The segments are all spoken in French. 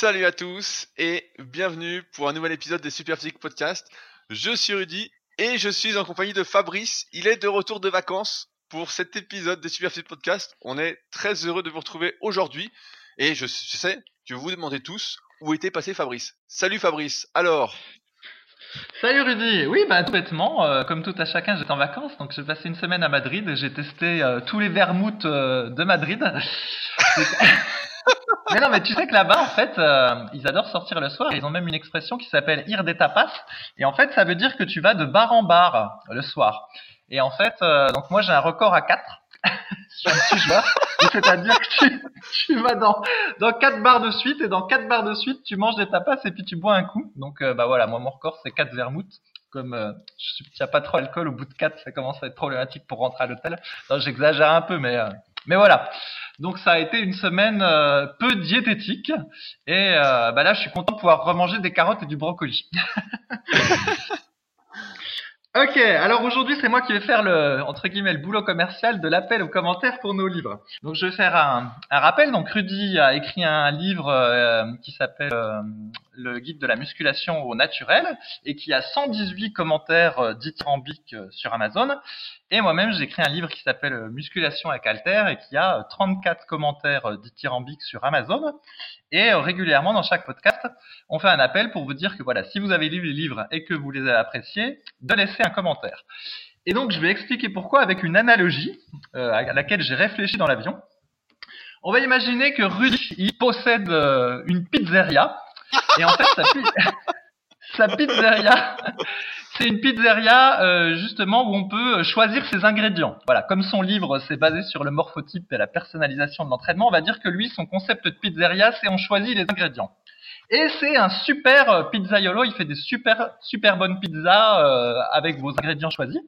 Salut à tous et bienvenue pour un nouvel épisode des Superphysique Podcast. Je suis Rudy et je suis en compagnie de Fabrice. Il est de retour de vacances pour cet épisode des Superphysique Podcast. On est très heureux de vous retrouver aujourd'hui et je, sais que vous vous demandez tous où était passé Fabrice. Salut Fabrice. Alors, Salut Rudy, oui bah tout bêtement, euh, comme tout à chacun j'étais en vacances, donc j'ai passé une semaine à Madrid et j'ai testé euh, tous les vermouths euh, de Madrid. mais non mais tu sais que là-bas en fait ils adorent sortir le soir, ils ont même une expression qui s'appelle ir des tapas et en fait ça veut dire que tu vas de bar en bar le soir. Et en fait donc moi j'ai un record à 4 sur C'est-à-dire que tu, tu, vas dans, dans quatre barres de suite et dans quatre barres de suite, tu manges des tapas et puis tu bois un coup. Donc, euh, bah voilà, moi, mon record, c'est quatre vermouths. Comme euh, il n'y a pas trop d'alcool, au bout de quatre, ça commence à être problématique pour rentrer à l'hôtel. J'exagère un peu, mais, euh, mais voilà. Donc, ça a été une semaine peu diététique. Et bah là, je suis content de pouvoir remanger des carottes et du brocoli. Ok, alors aujourd'hui c'est moi qui vais faire le entre guillemets le boulot commercial de l'appel aux commentaires pour nos livres. Donc je vais faire un, un rappel. Donc Rudy a écrit un livre euh, qui s'appelle euh, Le guide de la musculation au naturel et qui a 118 commentaires euh, dithyrambiques euh, sur Amazon. Et moi-même j'ai écrit un livre qui s'appelle Musculation avec Alter et qui a 34 commentaires dithyrambiques sur Amazon. Et régulièrement dans chaque podcast, on fait un appel pour vous dire que voilà, si vous avez lu les livres et que vous les avez appréciés, de laisser un commentaire. Et donc je vais expliquer pourquoi avec une analogie euh, à laquelle j'ai réfléchi dans l'avion. On va imaginer que Rudy possède euh, une pizzeria et en fait sa, pizzeria c'est une pizzeria euh, justement où on peut choisir ses ingrédients. Voilà, comme son livre s'est basé sur le morphotype et la personnalisation de l'entraînement, on va dire que lui son concept de pizzeria c'est on choisit les ingrédients. Et c'est un super euh, pizzaiolo, il fait des super super bonnes pizzas euh, avec vos ingrédients choisis.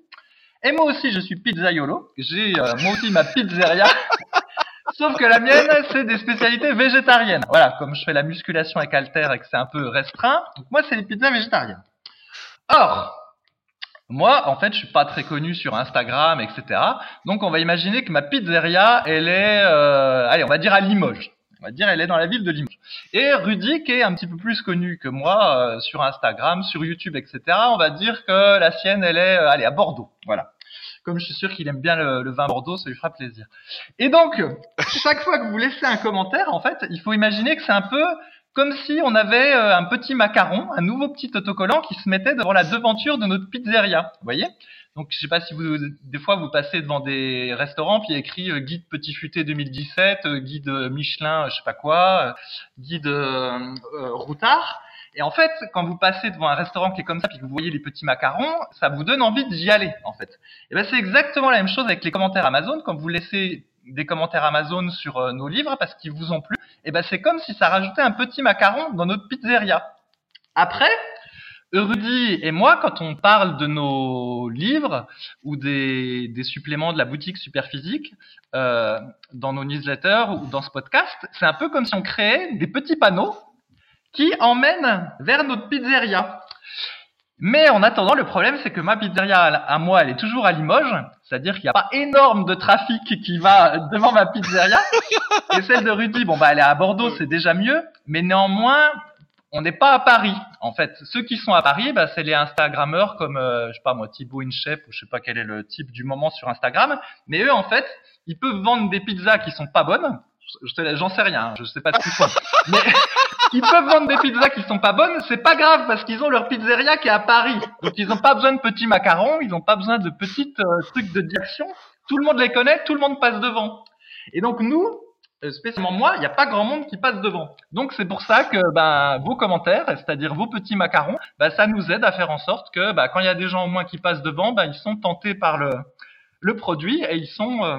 Et moi aussi je suis pizzaiolo, j'ai euh, moi aussi ma pizzeria. Sauf que la mienne, c'est des spécialités végétariennes. Voilà, comme je fais la musculation avec Alter et que c'est un peu restreint, donc moi c'est les pizzas végétariennes. Or, moi, en fait, je suis pas très connu sur Instagram, etc. Donc, on va imaginer que ma pizzeria, elle est, euh, allez, on va dire à Limoges. On va dire, elle est dans la ville de Limoges. Et Rudy, qui est un petit peu plus connu que moi euh, sur Instagram, sur YouTube, etc., on va dire que la sienne, elle est, euh, allez, à Bordeaux. Voilà. Comme je suis sûr qu'il aime bien le, vin Bordeaux, ça lui fera plaisir. Et donc, chaque fois que vous laissez un commentaire, en fait, il faut imaginer que c'est un peu comme si on avait euh, un petit macaron, un nouveau petit autocollant qui se mettait devant la devanture de notre pizzeria. Vous voyez? Donc je sais pas si vous des fois vous passez devant des restaurants puis il y a écrit euh, guide petit futé 2017, euh, guide Michelin, je sais pas quoi, guide routard. Et en fait, quand vous passez devant un restaurant qui est comme ça, puis que vous voyez les petits macarons, ça vous donne envie d'y aller, en fait. Et ben c'est exactement la même chose avec les commentaires Amazon. Quand vous laissez des commentaires Amazon sur nos livres parce qu'ils vous ont plu, et ben c'est comme si ça rajoutait un petit macaron dans notre pizzeria. Après, Rudy et moi, quand on parle de nos livres ou des, des suppléments de la boutique Superphysique euh, dans nos newsletters ou dans ce podcast, c'est un peu comme si on créait des petits panneaux qui emmènent vers notre pizzeria. Mais en attendant, le problème, c'est que ma pizzeria à moi, elle est toujours à Limoges. C'est-à-dire qu'il n'y a pas énorme de trafic qui va devant ma pizzeria. Et celle de Rudy, bon, bah, elle est à Bordeaux, c'est déjà mieux. Mais néanmoins, on n'est pas à Paris. En fait, ceux qui sont à Paris, bah, c'est les Instagrammeurs comme, euh, je sais pas moi, Thibaut InShape ou je sais pas quel est le type du moment sur Instagram. Mais eux, en fait, ils peuvent vendre des pizzas qui sont pas bonnes. J'en sais rien, je sais pas ce qu'ils font. Mais ils peuvent vendre des pizzas qui sont pas bonnes, c'est pas grave parce qu'ils ont leur pizzeria qui est à Paris. Donc ils ont pas besoin de petits macarons, ils ont pas besoin de petites euh, trucs de direction. Tout le monde les connaît, tout le monde passe devant. Et donc nous, euh, spécialement moi, il n'y a pas grand monde qui passe devant. Donc c'est pour ça que ben, vos commentaires, c'est-à-dire vos petits macarons, ben, ça nous aide à faire en sorte que ben, quand il y a des gens au moins qui passent devant, ben, ils sont tentés par le, le produit et ils sont euh,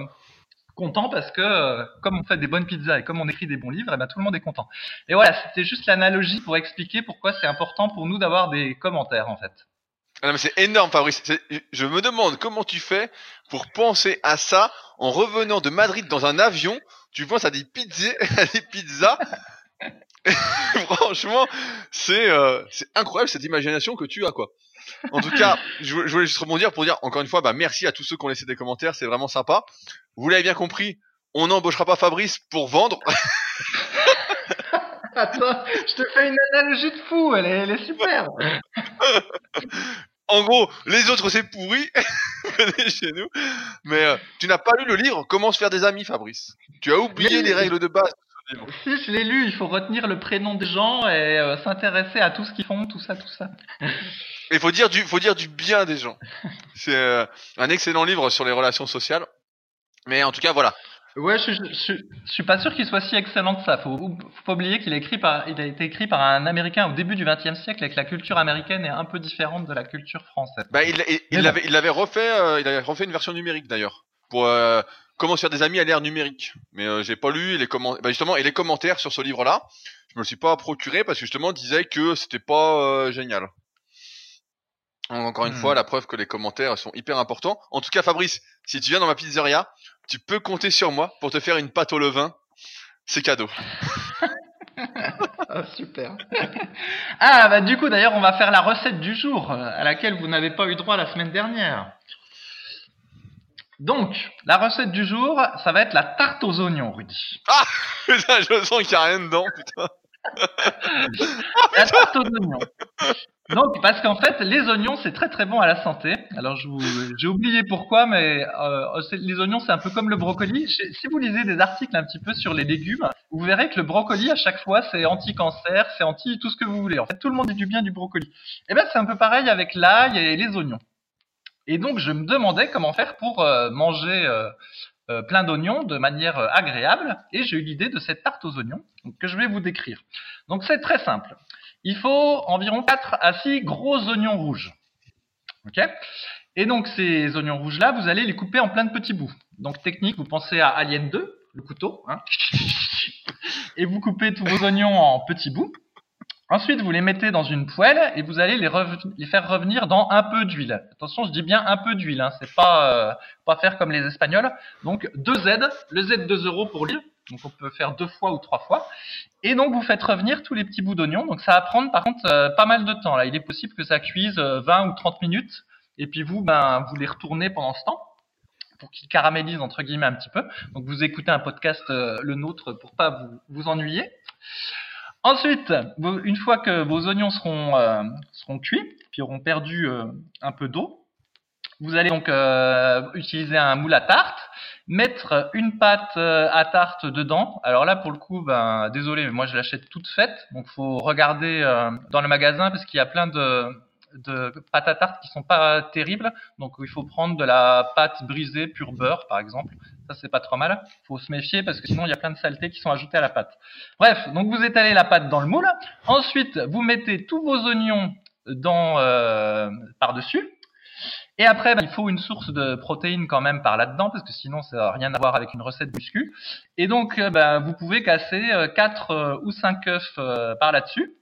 content parce que euh, comme on fait des bonnes pizzas et comme on écrit des bons livres, et eh ben, tout le monde est content. Et voilà, c'était juste l'analogie pour expliquer pourquoi c'est important pour nous d'avoir des commentaires en fait. Ah non, mais c'est énorme, Fabrice. Je me demande comment tu fais pour penser à ça en revenant de Madrid dans un avion. Tu penses à des pizzas, à des pizzas. Franchement, c'est euh, c'est incroyable cette imagination que tu as, quoi. En tout cas, je, voulais juste rebondir pour dire encore une fois, bah merci à tous ceux qui ont laissé des commentaires, c'est vraiment sympa. Vous l'avez bien compris, on n'embauchera pas Fabrice pour vendre. Attends, je te fais une analogie de fou, elle est, elle est super. En gros, les autres c'est pourri, venez chez nous. Mais euh, tu n'as pas lu le livre Comment se faire des amis, Fabrice? Tu as oublié Mais- les règles de base. Si je l'ai lu, il faut retenir le prénom des gens et euh, s'intéresser à tout ce qu'ils font, tout ça, tout ça. Il faut dire du, faut dire du bien des gens. C'est euh, un excellent livre sur les relations sociales. Mais en tout cas, voilà. Ouais, je, je, je, je suis pas sûr qu'il soit si excellent que ça. Faut, faut pas oublier qu'il est écrit par, il a été écrit par un Américain au début du XXe siècle et que la culture américaine est un peu différente de la culture française. Bah, il, il, refait, euh, il avait refait une version numérique d'ailleurs pour euh, comment se faire des amis à l'ère numérique. Mais euh, j'ai pas lu les commentaires. Bah, justement, et les commentaires sur ce livre-là, je me le suis pas procuré parce que justement, disait que c'était pas euh, génial. Encore une Hmm. fois, la preuve que les commentaires sont hyper importants. En tout cas, Fabrice, si tu viens dans ma pizzeria, tu peux compter sur moi pour te faire une pâte au levain. C'est cadeau. Ah, super. ah, bah du coup, d'ailleurs, on va faire la recette du jour, euh, à laquelle vous n'avez pas eu droit la semaine dernière. Donc, la recette du jour, ça va être la tarte aux oignons, Rudy. Putain, je sens qu'il y a rien dedans, putain. La tarte aux oignons. Donc, parce qu'en fait, les oignons, c'est très très bon à la santé. Alors, j'ai oublié pourquoi, mais euh, les oignons, c'est un peu comme le brocoli. Si vous lisez des articles un petit peu sur les légumes, vous verrez que le brocoli, à chaque fois, c'est anti-cancer, c'est anti tout ce que vous voulez. En fait, tout le monde dit du bien du brocoli. Et ben, c'est un peu pareil avec l'ail et les oignons. Et donc, je me demandais comment faire pour euh, manger euh, euh, plein d'oignons de manière agréable. Et j'ai eu l'idée de cette tarte aux oignons que je vais vous décrire. Donc, c'est très simple. Il faut environ 4 à 6 gros oignons rouges. Ok? Et donc, ces oignons rouges-là, vous allez les couper en plein de petits bouts. Donc, technique, vous pensez à Alien 2, le couteau. Hein et vous coupez tous vos oignons en petits bouts. Ensuite, vous les mettez dans une poêle et vous allez les, les faire revenir dans un peu d'huile. Attention, je dis bien un peu d'huile, hein, c'est pas euh, pas faire comme les Espagnols. Donc deux Z, le Z 2 euros pour l'huile. Donc on peut faire deux fois ou trois fois. Et donc vous faites revenir tous les petits bouts d'oignon. Donc ça va prendre par contre euh, pas mal de temps. Là, il est possible que ça cuise euh, 20 ou 30 minutes. Et puis vous, ben vous les retournez pendant ce temps pour qu'ils caramélisent entre guillemets un petit peu. Donc vous écoutez un podcast euh, le nôtre pour pas vous, vous ennuyer. Ensuite, une fois que vos oignons seront, euh, seront cuits, puis auront perdu euh, un peu d'eau, vous allez donc euh, utiliser un moule à tarte, mettre une pâte euh, à tarte dedans. Alors là, pour le coup, ben, désolé, mais moi je l'achète toute faite, donc faut regarder dans le magasin parce qu'il y a plein de, de pâtes à tarte qui sont pas terribles. Donc il faut prendre de la pâte brisée pur beurre, par exemple. Ça c'est pas trop mal. Faut se méfier parce que sinon il y a plein de saletés qui sont ajoutées à la pâte. Bref, donc vous étalez la pâte dans le moule. Ensuite, vous mettez tous vos oignons dans euh, par-dessus. Et après, ben, il faut une source de protéines quand même par là-dedans, parce que sinon, ça n'a rien à voir avec une recette muscu. Et donc, euh, ben, vous pouvez casser euh, 4 ou 5 œufs euh, par là-dessus.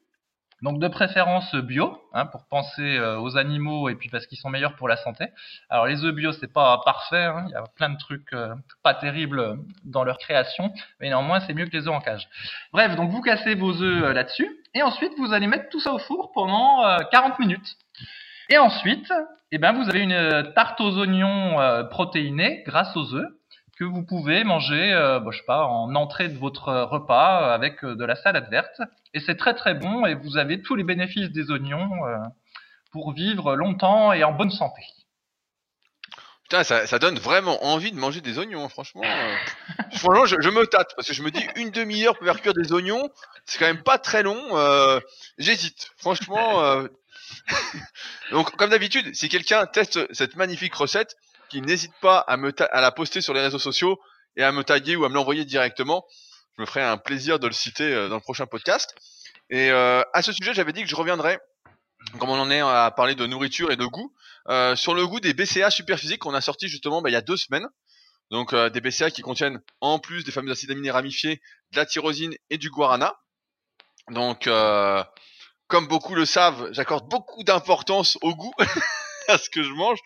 Donc, de préférence bio, hein, pour penser euh, aux animaux et puis parce qu'ils sont meilleurs pour la santé. Alors, les œufs bio, c'est pas parfait. hein, il y a plein de trucs euh, pas terribles dans leur création, mais néanmoins, c'est mieux que les œufs en cage. Bref, donc vous cassez vos œufs euh, là-dessus, et ensuite, vous allez mettre tout ça au four pendant euh, 40 minutes. Et ensuite, eh ben, vous avez une euh, tarte aux oignons euh, protéinée grâce aux œufs que vous pouvez manger, euh, bah, je sais pas, en entrée de votre euh, repas euh, avec de la salade verte. Et c'est très très bon et vous avez tous les bénéfices des oignons pour vivre longtemps et en bonne santé. Putain, ça, ça donne vraiment envie de manger des oignons, hein, franchement. franchement, je, me tâte parce que je me dis une demi-heure pour faire cuire des oignons, c'est quand même pas très long. J'hésite, franchement. Donc, comme d'habitude, si quelqu'un teste cette magnifique recette, qu'il n'hésite pas à me la poster sur les réseaux sociaux et à me taguer ou à me l'envoyer directement, je me ferai un plaisir de le citer euh, dans le prochain podcast. Et euh, à ce sujet, j'avais dit que je reviendrai, comme on en est à parler de nourriture et de goût, euh, sur le goût des BCA Superphysique qu'on a sorti justement bah, il y a deux semaines. Donc des BCA qui contiennent en plus des fameux acides aminés ramifiés, de la tyrosine et du guarana. Donc comme beaucoup le savent, j'accorde beaucoup d'importance au goût à ce que je mange,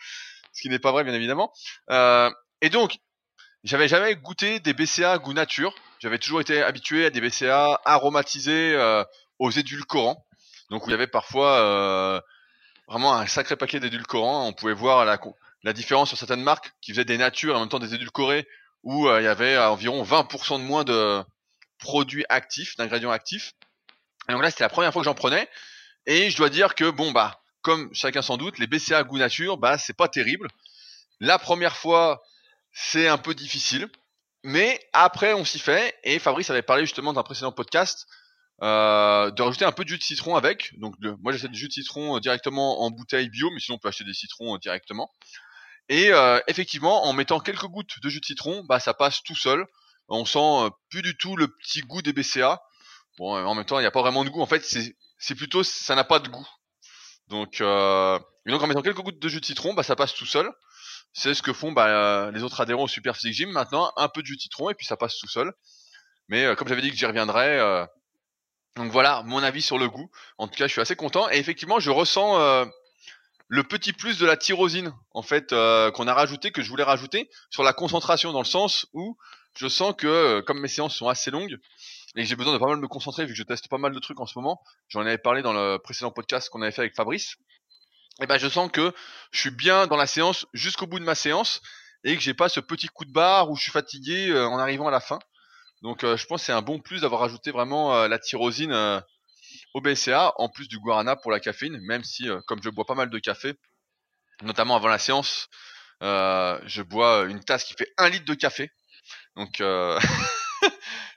ce qui n'est pas vrai bien évidemment. Euh, et donc j'avais jamais goûté des BCA goût nature. J'avais toujours été habitué à des BCA aromatisés euh, aux édulcorants. Donc il y avait parfois euh, vraiment un sacré paquet d'édulcorants. On pouvait voir la, la différence sur certaines marques qui faisaient des natures et en même temps des édulcorés où euh, il y avait environ 20% de moins de produits actifs, d'ingrédients actifs. Et donc là, c'était la première fois que j'en prenais. Et je dois dire que, bon, bah, comme chacun sans doute, les BCA goût nature, bah, c'est pas terrible. La première fois, c'est un peu difficile. Mais après, on s'y fait. Et Fabrice avait parlé justement d'un précédent podcast euh, de rajouter un peu de jus de citron avec. Donc, moi, j'essaie du jus de citron euh, directement en bouteille bio, mais sinon, on peut acheter des citrons euh, directement. Et effectivement, en mettant quelques gouttes de jus de citron, bah, ça passe tout seul. On sent plus du tout le petit goût des BCA. Bon, en même temps, il n'y a pas vraiment de goût. En fait, c'est plutôt, ça n'a pas de goût. Donc, euh, donc en mettant quelques gouttes de jus de citron, bah, ça passe tout seul. C'est ce que font bah, les autres adhérents au Super Physique Gym. Maintenant, un peu de jus de citron et puis ça passe tout seul. Mais euh, comme j'avais dit que j'y reviendrai, euh, donc voilà mon avis sur le goût. En tout cas, je suis assez content et effectivement, je ressens euh, le petit plus de la tyrosine en fait qu'on a rajouté, que je voulais rajouter sur la concentration, dans le sens où je sens que comme mes séances sont assez longues, et que j'ai besoin de pas mal me concentrer vu que je teste pas mal de trucs en ce moment. J'en avais parlé dans le précédent podcast qu'on avait fait avec Fabrice. Et ben je sens que je suis bien dans la séance jusqu'au bout de ma séance et que j'ai pas ce petit coup de barre où je suis fatigué euh, en arrivant à la fin. Donc euh, je pense que c'est un bon plus d'avoir rajouté vraiment euh, la tyrosine au BCA en plus du guarana pour la caféine, même si comme je bois pas mal de café, notamment avant la séance, je bois une tasse qui fait un litre de café. Donc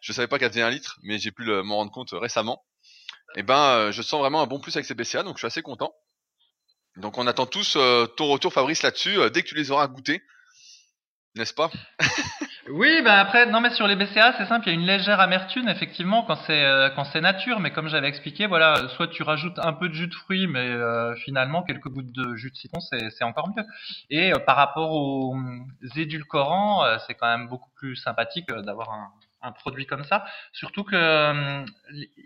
je savais pas qu'elle faisait un litre, mais j'ai pu m'en rendre compte récemment. Et eh ben, euh, je sens vraiment un bon plus avec ces BCA, donc je suis assez content. Donc on attend tous euh, ton retour, Fabrice, là-dessus, euh, dès que tu les auras goûtés, n'est-ce pas? Oui, bah après, non mais sur les BCA, c'est simple, il y a une légère amertume effectivement quand c'est quand c'est nature, mais comme j'avais expliqué, voilà, soit tu rajoutes un peu de jus de fruits, mais finalement quelques gouttes de jus de citron, c'est encore mieux. Et par rapport aux édulcorants, c'est quand même beaucoup plus sympathique d'avoir un, un produit comme ça. Surtout que euh,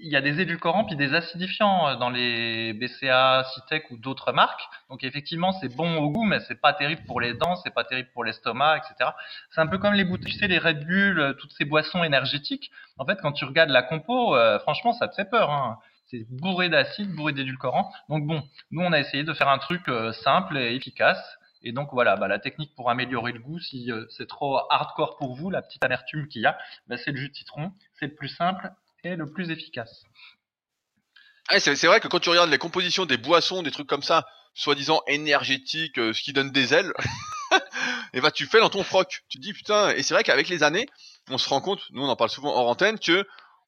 y a des édulcorants puis des acidifiants euh, dans les BCA, Citec ou d'autres marques. Donc effectivement, c'est bon au goût, mais c'est pas terrible pour les dents, c'est pas terrible pour l'estomac, etc. C'est un peu comme les bouteilles, tu sais, les Red Bull, euh, toutes ces boissons énergétiques. En fait, quand tu regardes la compo, franchement, ça te fait peur. Hein. C'est bourré d'acide, bourré d'édulcorants. Donc bon, nous on a essayé de faire un truc simple et efficace et donc voilà, bah, la technique pour améliorer le goût, si euh, c'est trop hardcore pour vous, la petite amertume qu'il y a, bah, c'est le jus de citron. C'est le plus simple et le plus efficace. c'est vrai que quand tu regardes les compositions des boissons, des trucs comme ça, soi-disant énergétiques, euh, ce qui donne des ailes, et bah tu fais dans ton froc. Tu te dis putain, et c'est vrai qu'avec les années, on se rend compte, nous on en parle souvent hors antenne, que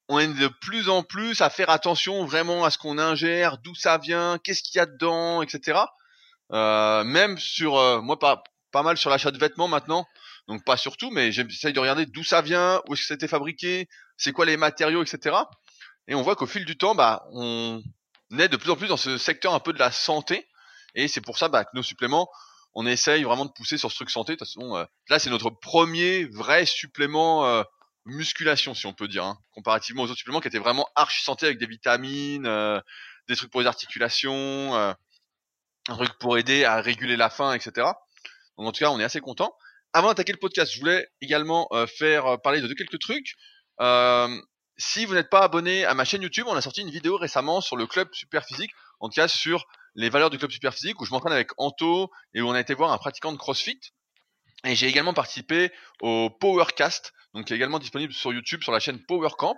on est de plus en plus à faire attention vraiment à ce qu'on ingère, d'où ça vient, qu'est-ce qu'il y a dedans, etc. Euh, même sur euh, moi pas pas mal sur l'achat de vêtements maintenant. Donc pas surtout, mais j'essaye de regarder d'où ça vient, où est-ce que c'était fabriqué, c'est quoi les matériaux, etc. Et on voit qu'au fil du temps, bah, on est de plus en plus dans ce secteur un peu de la santé. Et c'est pour ça bah, que nos suppléments, on essaye vraiment de pousser sur ce truc santé. De toute façon, euh, là, c'est notre premier vrai supplément musculation, si on peut dire, hein, comparativement aux autres suppléments qui étaient vraiment archi santé avec des vitamines, des trucs pour les articulations un truc pour aider à réguler la faim, etc. Donc en tout cas, on est assez content. Avant d'attaquer le podcast, je voulais également euh, faire euh, parler de, quelques trucs. Euh, si vous n'êtes pas abonné à ma chaîne YouTube, on a sorti une vidéo récemment sur le club super physique, en tout cas sur les valeurs du club super physique, où je m'entraîne avec Anto et où on a été voir un pratiquant de CrossFit. Et j'ai également participé au Powercast, donc qui est également disponible sur YouTube sur la chaîne PowerCamp.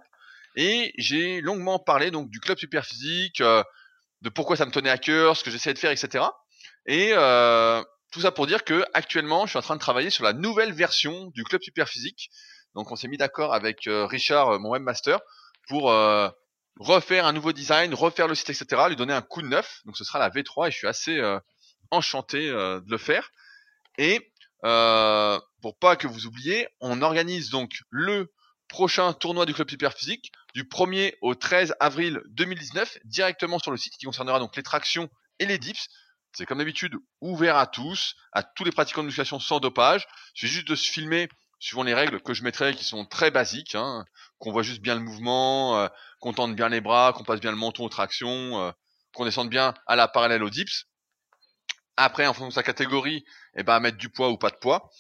Et j'ai longuement parlé donc du club super physique, de pourquoi ça me tenait à cœur, ce que j'essayais de faire, etc. Et euh, tout ça pour dire que actuellement, je suis en train de travailler sur la nouvelle version du club super physique. Donc, on s'est mis d'accord avec euh, Richard, euh, mon webmaster, pour refaire un nouveau design, refaire le site, etc. Lui donner un coup de neuf. Donc, ce sera la V3 et je suis assez enchanté de le faire. Et pour pas que vous oubliez, on organise donc le prochain tournoi du club super physique du 1er au 13 avril 2019 directement sur le site qui concernera donc les tractions et les dips. C'est comme d'habitude ouvert à tous, à tous les pratiquants de musculation sans dopage. C'est juste de se filmer suivant les règles que je mettrai qui sont très basiques, hein, qu'on voit juste bien le mouvement, euh, qu'on tente bien les bras, qu'on passe bien le menton aux tractions, euh, qu'on descende bien à la parallèle aux dips. Après, en fonction de sa catégorie, eh ben, mettre du poids ou pas de poids.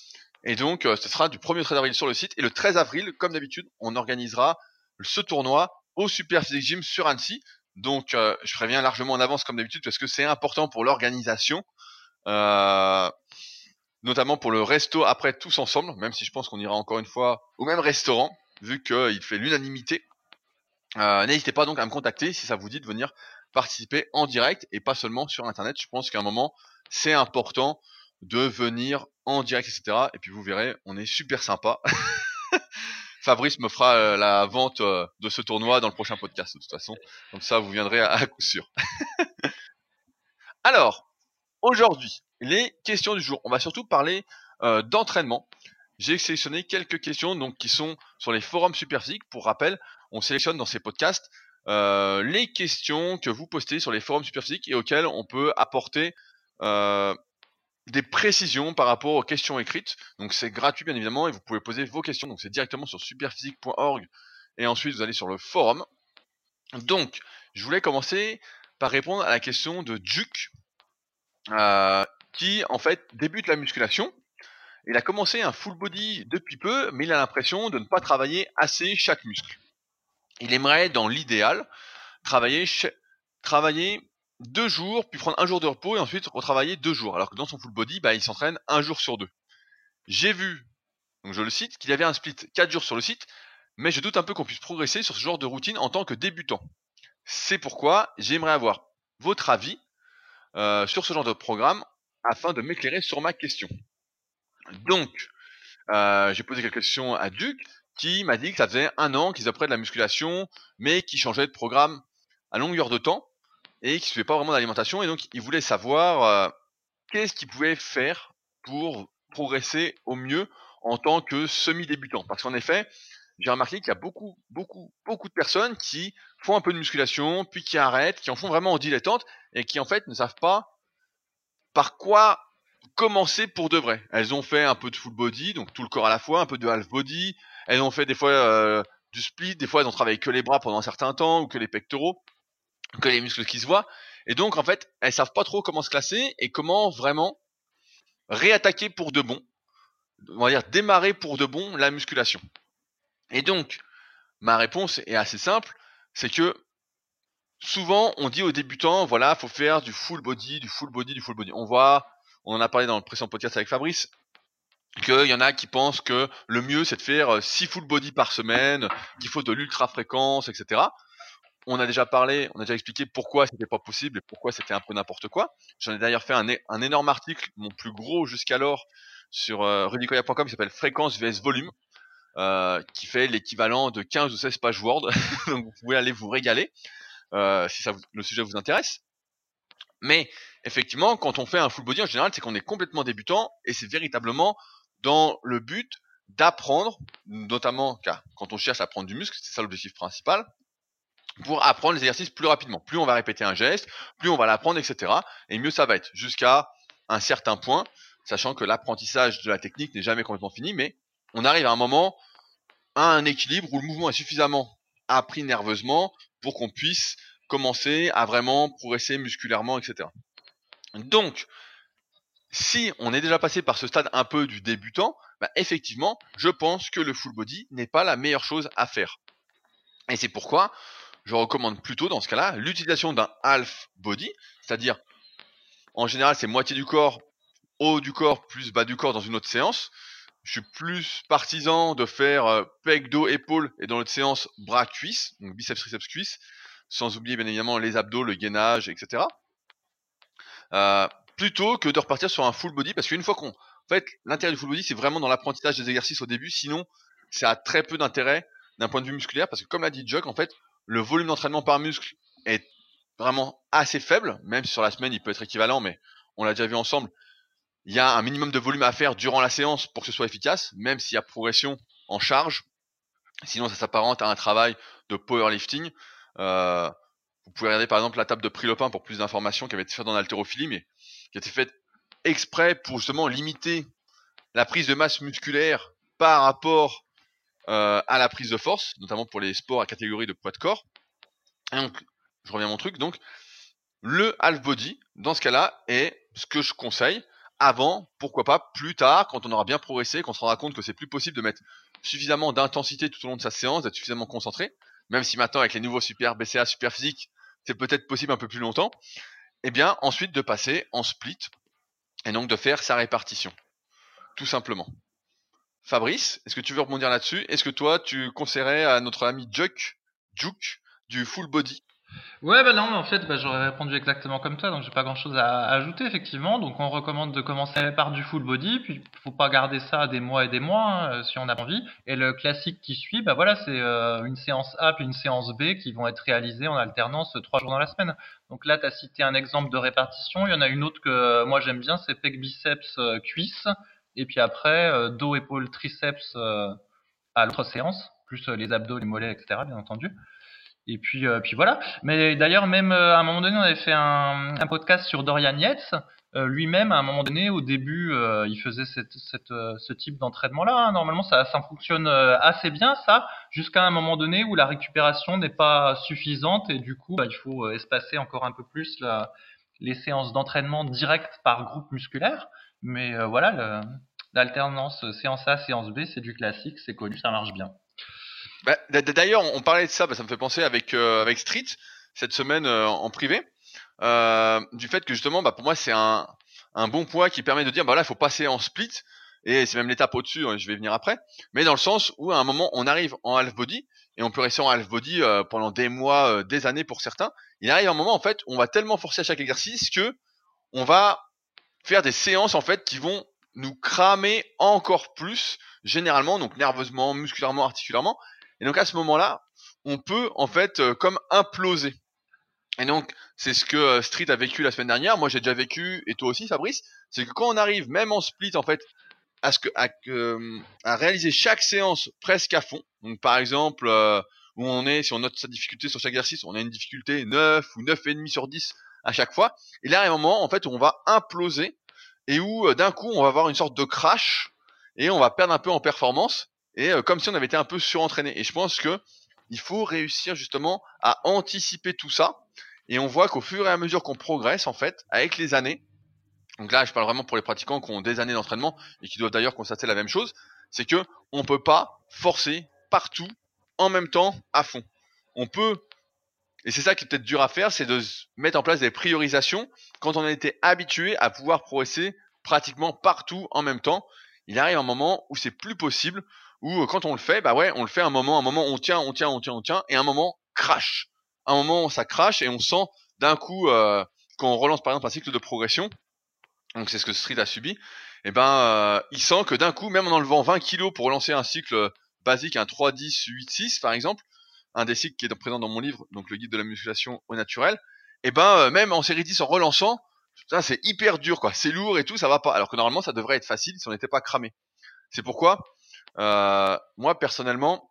Et donc, euh, ce sera du 1er au 13 avril sur le site. Et le 13 avril, comme d'habitude, on organisera ce tournoi au Super Physique Gym sur Annecy. Donc, euh, je préviens largement en avance comme d'habitude parce que c'est important pour l'organisation, euh, notamment pour le resto après tous ensemble. Même si je pense qu'on ira encore une fois au même restaurant, vu qu'il fait l'unanimité. Euh, N'hésitez pas donc à me contacter si ça vous dit de venir participer en direct et pas seulement sur Internet. Je pense qu'à un moment, c'est important de venir en direct, etc. Et puis vous verrez, on est super sympa. Fabrice me fera euh, la vente euh, de ce tournoi dans le prochain podcast de toute façon. Comme ça, vous viendrez à, coup sûr. Alors, aujourd'hui, les questions du jour. On va surtout parler euh, d'entraînement. J'ai sélectionné quelques questions donc qui sont sur les forums Superphysique. Pour rappel, on sélectionne dans ces podcasts les questions que vous postez sur les forums Superphysique et auxquelles on peut apporter des précisions par rapport aux questions écrites. Donc c'est gratuit bien évidemment et vous pouvez poser vos questions. Donc c'est directement sur superphysique.org et ensuite vous allez sur le forum. Donc je voulais commencer par répondre à la question de Duke euh, qui en fait débute la musculation. Il a commencé un full body depuis peu, mais il a l'impression de ne pas travailler assez chaque muscle. Il aimerait, dans l'idéal, travailler, travailler deux jours, puis prendre un jour de repos et ensuite retravailler deux jours. Alors que dans son full body, bah, il s'entraîne un jour sur deux. J'ai vu, donc je le cite, qu'il y avait un split quatre jours sur le site, mais je doute un peu qu'on puisse progresser sur ce genre de routine en tant que débutant. C'est pourquoi j'aimerais avoir votre avis euh, sur ce genre de programme afin de m'éclairer sur ma question. Donc, euh, j'ai posé quelques questions à Duc qui m'a dit que ça faisait un an qu'ils apprenaient de la musculation, mais qui changeait de programme à longueur de temps et qui ne suivait pas vraiment d'alimentation. Et donc, il voulait savoir euh, qu'est-ce qu'il pouvait faire pour progresser au mieux en tant que semi-débutant. Parce qu'en effet, j'ai remarqué qu'il y a beaucoup, beaucoup, beaucoup de personnes qui font un peu de musculation, puis qui arrêtent, qui en font vraiment en dilettante, et qui en fait ne savent pas par quoi commencer pour de vrai. Elles ont fait un peu de full body, donc tout le corps à la fois, un peu de half body. Elles ont fait des fois euh, du split, des fois elles ont travaillé que les bras pendant un certain temps, ou que les pectoraux, que les muscles qui se voient. Et donc en fait, elles savent pas trop comment se classer et comment vraiment réattaquer pour de bon. On va dire démarrer pour de bon la musculation. Et donc, ma réponse est assez simple, c'est que souvent on dit aux débutants, voilà, faut faire du full body, du full body, du full body. On voit, on en a parlé dans le précédent podcast avec Fabrice, qu'il y en a qui pensent que le mieux c'est de faire 6 euh, full body par semaine, qu'il faut de l'ultra fréquence, etc. On a déjà parlé, on a déjà expliqué pourquoi c'était pas possible et pourquoi c'était un peu n'importe quoi. J'en ai d'ailleurs fait un, énorme article, mon plus gros jusqu'alors, sur euh, qui s'appelle Fréquence vs volume. Euh, qui fait l'équivalent de 15 ou 16 pages Word. Donc vous pouvez aller vous régaler euh, si ça le sujet vous intéresse. Mais effectivement, quand on fait un full body en général, c'est qu'on est complètement débutant et c'est véritablement dans le but d'apprendre, notamment car quand on cherche à prendre du muscle, c'est ça l'objectif principal, pour apprendre les exercices plus rapidement. Plus on va répéter un geste, plus on va l'apprendre, etc. Et mieux ça va être, jusqu'à un certain point, sachant que l'apprentissage de la technique n'est jamais complètement fini, mais on arrive à un moment à un équilibre où le mouvement est suffisamment appris nerveusement pour qu'on puisse commencer à vraiment progresser musculairement, etc. Donc, si on est déjà passé par ce stade un peu du débutant, bah effectivement, je pense que le full body n'est pas la meilleure chose à faire. Et c'est pourquoi je recommande plutôt dans ce cas-là l'utilisation d'un half body, c'est-à-dire en général c'est moitié du corps, haut du corps plus bas du corps dans une autre séance, je suis plus partisan de faire euh, pec, dos, épaule et dans l'autre séance bras, cuisses, donc biceps, triceps, cuisses, sans oublier bien évidemment les abdos, le gainage, etc. Euh, plutôt que de repartir sur un full body parce qu'une fois qu'on en fait l'intérêt du full body c'est vraiment dans l'apprentissage des exercices au début sinon ça a très peu d'intérêt d'un point de vue musculaire parce que comme l'a dit Jock en fait le volume d'entraînement par muscle est vraiment assez faible même si sur la semaine il peut être équivalent mais on l'a déjà vu ensemble il y a un minimum de volume à faire durant la séance pour que ce soit efficace, même s'il y a progression en charge. Sinon, ça s'apparente à un travail de powerlifting. Euh, vous pouvez regarder par exemple la table de Prilopin pour plus d'informations qui avait été faite dans l'haltérophilie, mais qui a été faite exprès pour justement limiter la prise de masse musculaire par rapport euh, à la prise de force, notamment pour les sports à catégorie de poids de corps. Et donc, je reviens à mon truc. Donc, le half body, dans ce cas-là, est ce que je conseille avant, pourquoi pas plus tard, quand on aura bien progressé, qu'on se rendra compte que c'est plus possible de mettre suffisamment d'intensité tout au long de sa séance, d'être suffisamment concentré, même si maintenant avec les nouveaux super BCA, super physique, c'est peut-être possible un peu plus longtemps, et eh bien ensuite de passer en split et donc de faire sa répartition. Tout simplement. Fabrice, est-ce que tu veux rebondir là-dessus? Est-ce que toi, tu conseillerais à notre ami Juk, Juk du full body? Ouais, bah non, en fait, bah, j'aurais répondu exactement comme toi, donc j'ai pas grand chose à, ajouter, effectivement. Donc on recommande de commencer par du full body, puis faut pas garder ça des mois et des mois hein, euh, si on a envie. Et le classique qui suit, bah voilà, c'est euh, une séance A puis une séance B qui vont être réalisées en alternance euh, trois jours dans la semaine. Donc là, tu as cité un exemple de répartition. Il y en a une autre que moi j'aime bien, c'est pec biceps cuisse, et puis après dos épaule triceps à l'autre séance, plus les abdos, les mollets, etc. Bien entendu. Et puis, euh, puis voilà. Mais d'ailleurs, même euh, à un moment donné, on avait fait un, podcast sur Dorian Yates. Euh, lui-même, à un moment donné, au début, il faisait cette, ce type d'entraînement-là. Hein. Normalement, ça, ça fonctionne assez bien, ça, jusqu'à un moment donné où la récupération n'est pas suffisante et du coup, bah, il faut espacer encore un peu plus les séances d'entraînement directes par groupe musculaire. Mais voilà, l'alternance séance A, séance B, c'est du classique, c'est connu, ça marche bien. Bah, d'ailleurs, on parlait de ça, bah, ça me fait penser avec euh, avec Street cette semaine euh, en privé, euh, du fait que justement, bah, pour moi, c'est un un bon poids qui permet de dire, bah là, il faut passer en split, et c'est même l'étape au-dessus, hein, je vais venir après, mais dans le sens où à un moment, on arrive en half body, et on peut rester en half body pendant des mois, des années pour certains. Il arrive un moment, en fait, on va tellement forcer à chaque exercice que on va faire des séances en fait qui vont nous cramer encore plus généralement, donc nerveusement, musculairement, articulairement, et donc à ce moment-là, on peut en fait euh, comme imploser. Et donc c'est ce que euh, Street a vécu la semaine dernière. Moi j'ai déjà vécu et toi aussi Fabrice. C'est que quand on arrive même en split en fait à ce que à, euh, à réaliser chaque séance presque à fond. Donc par exemple où on est si on note sa difficulté sur chaque exercice, on a une difficulté 9 ou 9,5 sur 10 à chaque fois. Et là, il y a un moment en fait où on va imploser et où d'un coup on va avoir une sorte de crash et on va perdre un peu en performance et euh, comme si on avait été un peu surentraîné. Et je pense que il faut réussir justement à anticiper tout ça. Et on voit qu'au fur et à mesure qu'on progresse, en fait, avec les années, donc là, je parle vraiment pour les pratiquants qui ont des années d'entraînement et qui doivent d'ailleurs constater la même chose, c'est que on peut pas forcer partout en même temps à fond. On peut, et c'est ça qui est peut-être dur à faire, c'est de mettre en place des priorisations quand on a été habitué à pouvoir progresser pratiquement partout en même temps. Il arrive un moment où c'est plus possible, où euh, quand on le fait, bah ouais, on le fait un moment, un moment on tient, on tient, on tient, on tient, et un moment crash. Un moment ça crache et on sent d'un coup euh, quand on relance par exemple un cycle de progression, donc c'est ce que Street a subi, et eh ben euh, il sent que d'un coup, même en enlevant 20 kilos pour relancer un cycle basique, un 3-10, 8-6 par exemple, un des cycles qui est présent dans mon livre, donc le guide de la musculation au naturel, et eh ben même en série 10 en relançant, ça c'est hyper dur quoi, c'est lourd et tout, ça va pas. Alors que normalement ça devrait être facile si on n'était pas cramé. C'est pourquoi euh, moi personnellement,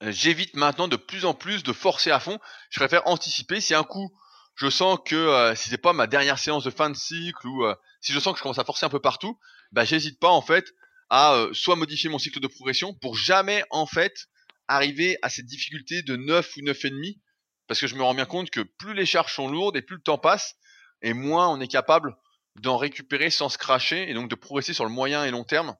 j'évite maintenant de plus en plus de forcer à fond. Je préfère anticiper. Si un coup, je sens que euh, si c'est pas ma dernière séance de fin de cycle ou euh, si je sens que je commence à forcer un peu partout, bah j'hésite pas en fait à euh, soit modifier mon cycle de progression pour jamais en fait arriver à cette difficulté de 9 ou 9 et demi parce que je me rends bien compte que plus les charges sont lourdes et plus le temps passe et moins on est capable d'en récupérer sans se cracher et donc de progresser sur le moyen et long terme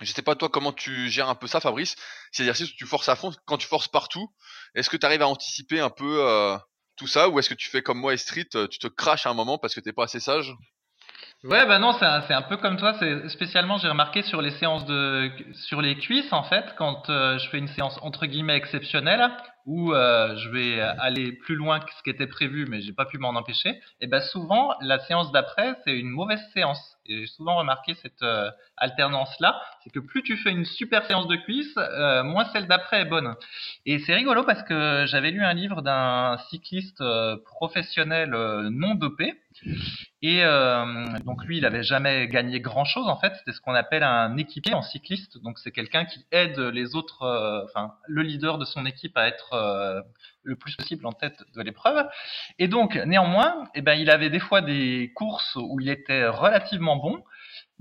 je sais pas toi comment tu gères un peu ça, Fabrice? C'est exercice où tu forces à fond. Quand tu forces partout, est-ce que tu arrives à anticiper un peu euh, tout ça, ou est-ce que tu fais comme moi et Street, euh, tu te craches à un moment parce que t'es pas assez sage? Ouais, bah non, c'est un, peu comme toi. C'est spécialement, j'ai remarqué sur les séances de, sur les cuisses en fait, quand euh, je fais une séance entre guillemets exceptionnelle, où euh, je vais aller plus loin que ce qui était prévu, mais j'ai pas pu m'en empêcher. Et ben souvent, la séance d'après, c'est une mauvaise séance. Et j'ai souvent remarqué cette euh, alternance-là, c'est que plus tu fais une super séance de cuisses, euh, moins celle d'après est bonne. Et c'est rigolo parce que j'avais lu un livre d'un cycliste professionnel non dopé. Et donc lui, il avait jamais gagné grand-chose en fait. C'était ce qu'on appelle un équipier en cycliste. Donc c'est quelqu'un qui aide les autres, enfin le leader de son équipe à être euh, le plus possible en tête de l'épreuve. Et donc, néanmoins, eh ben, il avait des fois des courses où il était relativement bon,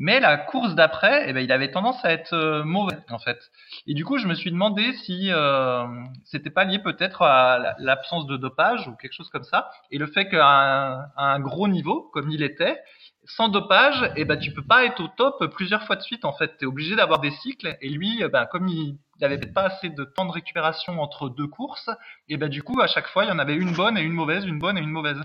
mais la course d'après, eh ben, il avait tendance à être euh, mauvais en fait. Et du coup, je me suis demandé si euh, c'était pas lié peut-être à l'absence de dopage ou quelque chose comme ça, et le fait qu'à un, gros niveau, comme il était, sans dopage, eh ben, tu peux pas être au top plusieurs fois de suite en fait. Tu es obligé d'avoir des cycles, et lui, ben, comme il il n'avait pas assez de temps de récupération entre deux courses, et ben du coup à chaque fois il y en avait une bonne et une mauvaise, une bonne et une mauvaise.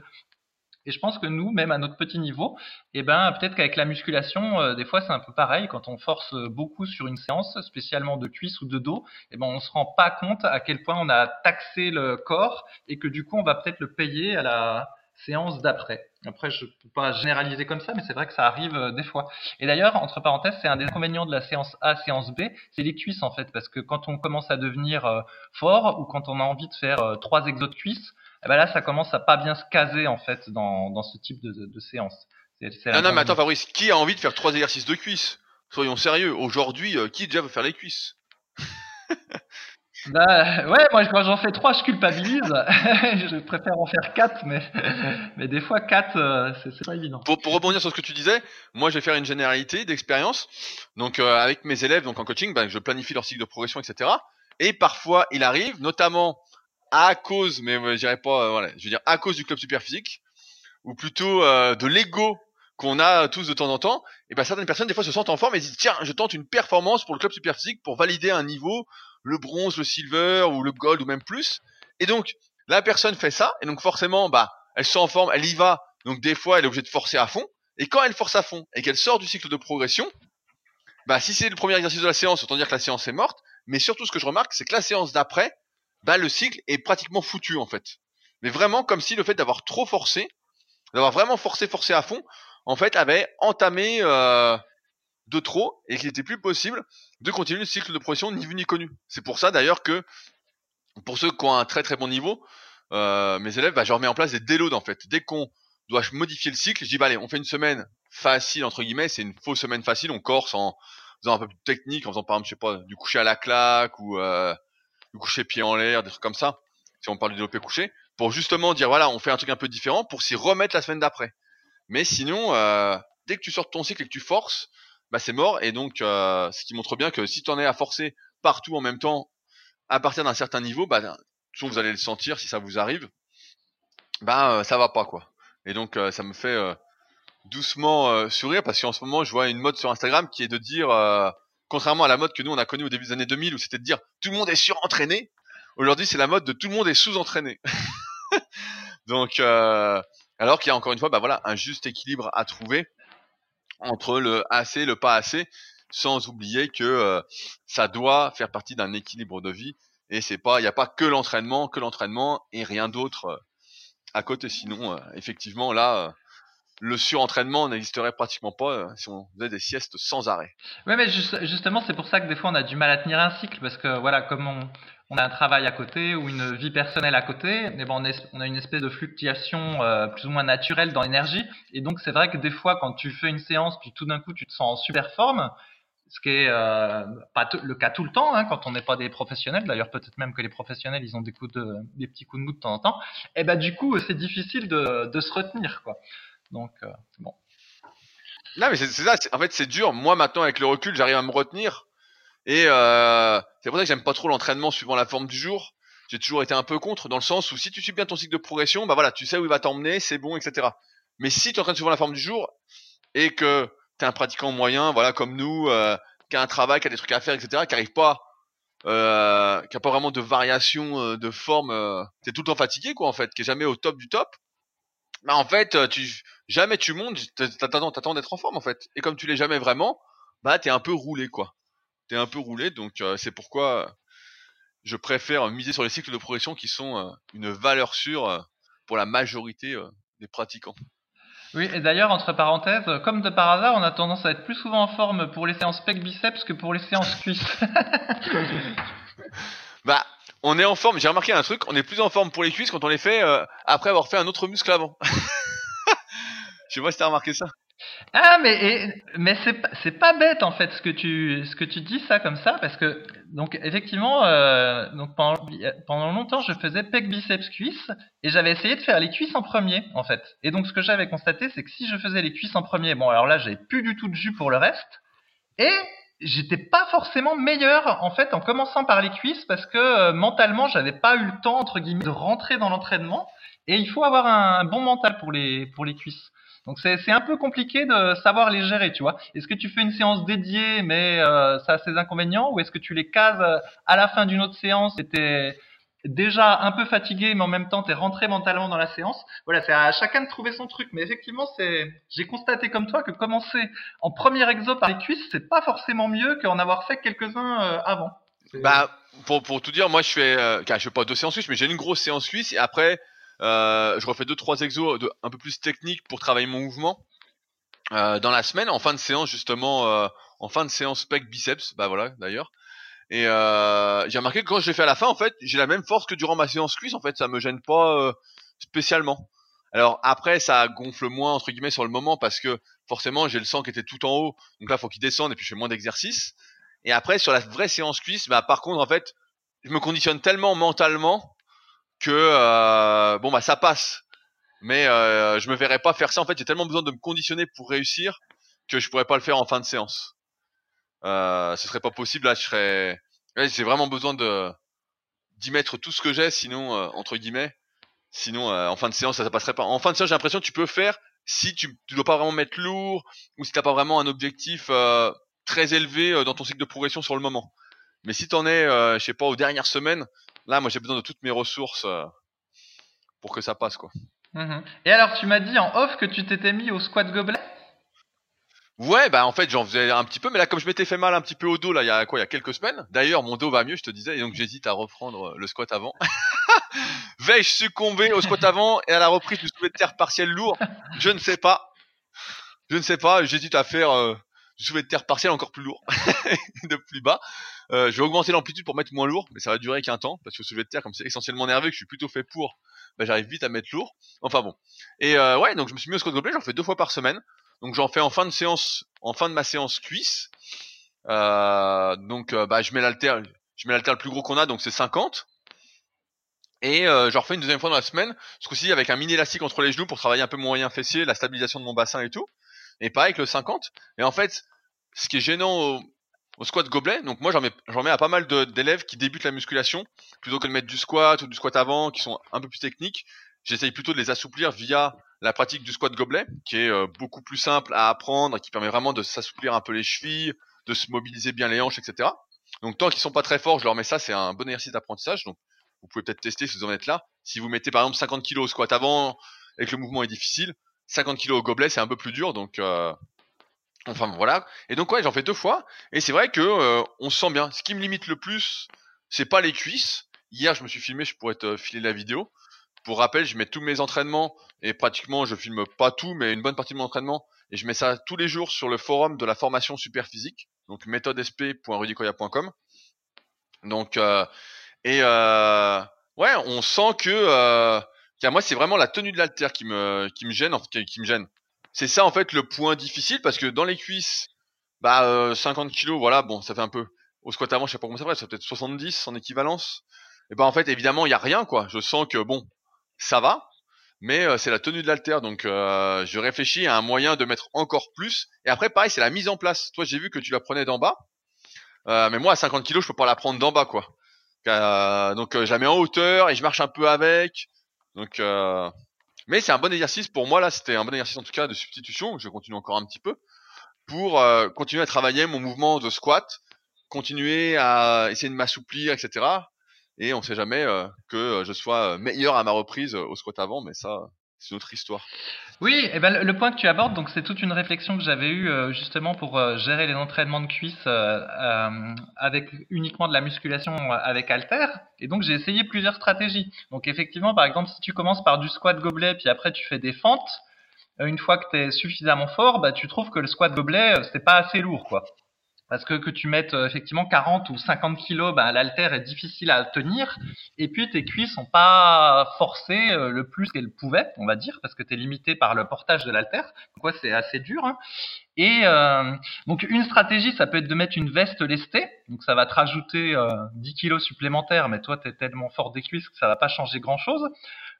Et je pense que nous, même à notre petit niveau, eh ben peut-être qu'avec la musculation, euh, des fois c'est un peu pareil. Quand on force beaucoup sur une séance, spécialement de cuisse ou de dos, eh ben on se rend pas compte à quel point on a taxé le corps et que du coup on va peut-être le payer à la séance d'après. Après, je peux pas généraliser comme ça, mais c'est vrai que ça arrive euh, des fois. Et d'ailleurs, entre parenthèses, c'est un des inconvénients de la séance A, séance B, c'est les cuisses en fait, parce que quand on commence à devenir euh, fort ou quand on a envie de faire euh, trois exos de cuisses, eh ben là, ça commence à pas bien se caser en fait dans, dans ce type de, de, séance. non, non, mais attends, Fabrice, qui a envie de faire trois exercices de cuisses? Soyons sérieux. Aujourd'hui, qui déjà veut faire les cuisses? Bah ouais, moi quand j'en fais trois, je culpabilise. je préfère en faire quatre, mais mais des fois quatre, euh, c'est pas évident. Pour, pour rebondir sur ce que tu disais, moi je vais faire une généralité d'expérience. Donc euh, avec mes élèves, donc en coaching, ben, je planifie leur cycle de progression, etc. Et parfois il arrive, notamment à cause, mais je dirais pas, euh, voilà, je veux dire à cause du club super physique, ou plutôt de l'ego qu'on a tous de temps en temps, et ben certaines personnes des fois se sentent en forme et disent tiens je tente une performance pour le club super physique pour valider un niveau le bronze, le silver ou le gold ou même plus. Et donc, la personne fait ça, et donc forcément, bah, elle se sent en forme, elle y va, donc des fois, elle est obligée de forcer à fond. Et quand elle force à fond et qu'elle sort du cycle de progression, bah, si c'est le premier exercice de la séance, autant dire que la séance est morte. Mais surtout, ce que je remarque, c'est que la séance d'après, bah, le cycle est pratiquement foutu, en fait. Mais vraiment, comme si le fait d'avoir trop forcé, d'avoir vraiment forcé, forcé à fond, en fait, avait entamé euh, de trop et qu'il n'était plus possible de continuer le cycle de progression ni vu ni connu. C'est pour ça d'ailleurs que pour ceux qui ont un très très bon niveau, euh, mes élèves, bah, je remets en place des déloads en fait. Dès qu'on doit modifier le cycle, je dis bah allez, on fait une semaine facile entre guillemets, c'est une fausse semaine facile, on corse en faisant un peu plus de technique, en faisant par exemple, je sais pas, du coucher à la claque ou euh, du coucher pied en l'air, des trucs comme ça, si on parle du développé couché, pour justement dire voilà, on fait un truc un peu différent pour s'y remettre la semaine d'après. Mais sinon, euh, dès que tu sors de ton cycle et que tu forces, bah c'est mort. Et donc, euh, ce qui montre bien que si tu en es à forcer partout en même temps, à partir d'un certain niveau, bah, vous allez le sentir si ça vous arrive, bah euh, ça va pas quoi. Et donc, euh, ça me fait doucement sourire parce qu'en ce moment, je vois une mode sur Instagram qui est de dire, contrairement à la mode que nous on a connue au début des années 2000 où c'était de dire tout le monde est surentraîné, aujourd'hui c'est la mode de tout le monde est sous-entraîné. donc, alors qu'il y a encore une fois, bah voilà, un juste équilibre à trouver entre le assez, le pas assez, sans oublier que euh, ça doit faire partie d'un équilibre de vie et c'est pas, il n'y a pas que l'entraînement, que l'entraînement et rien d'autre euh, à côté. Sinon, euh, effectivement, là, le surentraînement n'existerait pratiquement pas si on faisait des siestes sans arrêt. Oui, mais justement, c'est pour ça que des fois on a du mal à tenir un cycle parce que voilà, comme on, on a un travail à côté ou une vie personnelle à côté, mais bon, on, a une espèce de fluctuation euh, plus ou moins naturelle dans l'énergie. Et donc, c'est vrai que des fois, quand tu fais une séance, puis tout d'un coup, tu te sens en super forme, ce qui est euh, pas le cas tout le temps hein, quand on n'est pas des professionnels. D'ailleurs, peut-être même que les professionnels, ils ont des coups de, des petits coups de mou de temps en temps. Et eh ben, du coup, c'est difficile de, se retenir, quoi. Donc, euh, bon. Non, mais c'est ça. En fait, c'est dur. Moi, maintenant, avec le recul, j'arrive à me retenir et euh, c'est pour ça que j'aime pas trop l'entraînement suivant la forme du jour. J'ai toujours été un peu contre, dans le sens où si tu suis bien ton cycle de progression, bah voilà, tu sais où il va t'emmener, c'est bon, etc. Mais si tu entraînes suivant la forme du jour et que t'es un pratiquant moyen, voilà, comme nous, euh, qui a un travail, qui a des trucs à faire, etc., qui arrive pas, euh, qui pas vraiment de variation euh, de forme, euh, t'es tout le temps fatigué, quoi, en fait, qui est jamais au top du top. Bah en fait, tu jamais tu montes, t'attends, t'attends d'être en forme, en fait. Et comme tu l'es jamais vraiment, bah t'es un peu roulé, quoi t'es un peu roulé, donc euh, c'est pourquoi je préfère miser sur les cycles de progression qui sont euh, une valeur sûre euh, pour la majorité des pratiquants. Oui, et d'ailleurs, entre parenthèses, comme de par hasard, on a tendance à être plus souvent en forme pour les séances pec biceps que pour les séances cuisses. bah, on est en forme, j'ai remarqué un truc, on est plus en forme pour les cuisses quand on les fait après avoir fait un autre muscle avant. Je sais pas si t'as remarqué ça. Ah mais mais c'est pas bête en fait ce que tu ce que tu dis ça comme ça parce que donc effectivement euh, donc pendant pendant longtemps je faisais pec biceps cuisses et j'avais essayé de faire les cuisses en premier en fait. Et donc ce que j'avais constaté c'est que si je faisais les cuisses en premier bon alors là j'avais plus du tout de jus pour le reste et j'étais pas forcément meilleur en fait en commençant par les cuisses parce que euh, mentalement j'avais pas eu le temps entre guillemets de rentrer dans l'entraînement et il faut avoir un bon mental pour les pour les cuisses donc c'est un peu compliqué de savoir les gérer, tu vois. Est-ce que tu fais une séance dédiée, mais euh, ça a ses inconvénients, ou est-ce que tu les cases euh, à la fin d'une autre séance et déjà un peu fatigué, mais en même temps, tu es rentré mentalement dans la séance? Voilà, c'est à chacun de trouver son truc. Mais effectivement, c'est, j'ai constaté comme toi que commencer en premier exo par les cuisses, c'est pas forcément mieux qu'en avoir fait quelques-uns euh, avant. Bah, pour, pour tout dire, moi, je fais, euh, je fais pas deux séances suisses, mais j'ai une grosse séance suisse et après, euh, je refais deux, trois exos un peu plus techniques pour travailler mon mouvement. Euh, dans la semaine, en fin de séance, justement, euh, en fin de séance pec biceps, bah voilà, d'ailleurs. Et j'ai remarqué que quand je l'ai fait à la fin, en fait, j'ai la même force que durant ma séance cuisse. En fait, ça me gêne pas spécialement. Alors après, ça gonfle moins entre guillemets sur le moment parce que forcément, j'ai le sang qui était tout en haut. Donc là, faut qu'il descende et puis je fais moins d'exercice. Et après, sur la vraie séance cuisse, bah par contre, en fait, je me conditionne tellement mentalement que euh, bon bah ça passe. Mais euh, je me verrais pas faire ça. En fait, j'ai tellement besoin de me conditionner pour réussir que je pourrais pas le faire en fin de séance. Euh, ce serait pas possible. Là, je serais. J'ai vraiment besoin de d'y mettre tout ce que j'ai, sinon entre guillemets. Sinon, en fin de séance, ça, passerait pas. En fin de séance, j'ai l'impression que tu peux faire si tu, tu dois pas vraiment mettre lourd ou si t'as pas vraiment un objectif très élevé dans ton cycle de progression sur le moment. Mais si t'en es, je sais pas, aux dernières semaines, là, moi, j'ai besoin de toutes mes ressources euh, pour que ça passe, quoi. Mhm. Et alors, tu m'as dit en off que tu t'étais mis au squat gobelet? Ouais, bah en fait j'en faisais un petit peu, mais là comme je m'étais fait mal un petit peu au dos là, il y a quoi, il y a quelques semaines. D'ailleurs mon dos va mieux, je te disais, et donc j'hésite à reprendre euh, le squat avant. Vais-je succomber au squat avant et à la reprise du soulevé de terre partiel lourd? Je ne sais pas. Je ne sais pas. J'hésite à faire euh, du soulevé de terre partiel encore plus lourd, de plus bas. Euh, je vais augmenter l'amplitude pour mettre moins lourd, mais ça va durer qu'un temps parce que le soulevé de terre, comme c'est essentiellement nerveux, que je suis plutôt fait pour, bah, j'arrive vite à mettre lourd. Enfin bon. Et euh, ouais, donc je me suis mis au squat gobelet, j'en fais deux fois par semaine. Donc j'en fais en fin de séance, en fin de ma séance cuisse. Euh, donc euh, bah je mets l'alter, je mets l'alter le plus gros qu'on a, donc c'est 50. Et euh, j'en refais une deuxième fois dans la semaine, ce coup-ci avec un mini élastique entre les genoux pour travailler un peu mon moyen fessier, la stabilisation de mon bassin et tout. Et pareil avec le 50. Et en fait, ce qui est gênant au squat gobelet, donc moi j'en mets, à pas mal d'élèves qui débutent la musculation, plutôt que de mettre du squat ou du squat avant, qui sont un peu plus techniques. J'essaye plutôt de les assouplir via la pratique du squat gobelet, qui est euh, beaucoup plus simple à apprendre, qui permet vraiment de s'assouplir un peu les chevilles, de se mobiliser bien les hanches, etc. Donc tant qu'ils sont pas très forts, je leur mets ça, c'est un bon exercice d'apprentissage. Donc vous pouvez peut-être tester si vous en êtes là. Si vous mettez par exemple 50 kg au squat avant et que le mouvement est difficile, 50 kg au gobelet c'est un peu plus dur. Donc euh, enfin voilà. Et donc ouais, j'en fais deux fois. Et c'est vrai que euh, on se sent bien. Ce qui me limite le plus, c'est pas les cuisses. Hier je me suis filmé, je pourrais te filer la vidéo. Pour rappel, je mets tous mes entraînements et pratiquement je filme pas tout, mais une bonne partie de mon entraînement et je mets ça tous les jours sur le forum de la formation super physique, donc méthodesp.rudicoya.com. Donc euh, et euh, ouais, on sent que euh, car moi c'est vraiment la tenue de l'haltère qui me qui me gêne, qui me gêne. C'est ça en fait le point difficile parce que dans les cuisses, bah euh, 50 kilos, voilà, bon, ça fait un peu. Au squat avant, je sais pas comment ça va, ça peut-être 70 en équivalence. Et ben en fait, évidemment, il y a rien quoi. Je sens que bon, ça va, mais euh, c'est la tenue de l'altère, donc euh, je réfléchis à un moyen de mettre encore plus. Et après, pareil, c'est la mise en place. Toi, j'ai vu que tu la prenais d'en bas, euh, mais moi à 50 kilos, je peux pas la prendre d'en bas quoi. Euh, donc euh, je la mets en hauteur et je marche un peu avec. Donc, euh, mais c'est un bon exercice pour moi là. C'était un bon exercice en tout cas de substitution. Je continue encore un petit peu pour euh, continuer à travailler mon mouvement de squat, continuer à essayer de m'assouplir, etc. Et on sait jamais euh, que euh, je sois meilleur à ma reprise au squat avant, mais ça, autre histoire. Oui, et ben le- point que tu abordes, donc c'est toute une réflexion que j'avais eue euh, justement pour euh, gérer les entraînements de cuisses euh, avec uniquement de la musculation avec halter. Et donc j'ai essayé plusieurs stratégies. Donc effectivement, par exemple, si tu commences par du squat gobelet, puis après tu fais des fentes, une fois que tu es suffisamment fort, bah, tu trouves que le squat gobelet, c'est pas assez lourd, quoi. Parce que que tu mettes euh, effectivement 40 ou 50 kilos, bah, l'haltère est difficile à tenir. Et puis tes cuisses sont pas forcées euh, le plus qu'elles pouvaient, on va dire, parce que tu es limité par le portage de l'haltère. Donc ouais, c'est assez dur. hein. Et euh, donc une stratégie, ça peut être de mettre une veste lestée. Donc ça va te rajouter euh, 10 kilos supplémentaires, mais toi tu es tellement fort des cuisses que ça va pas changer grand-chose.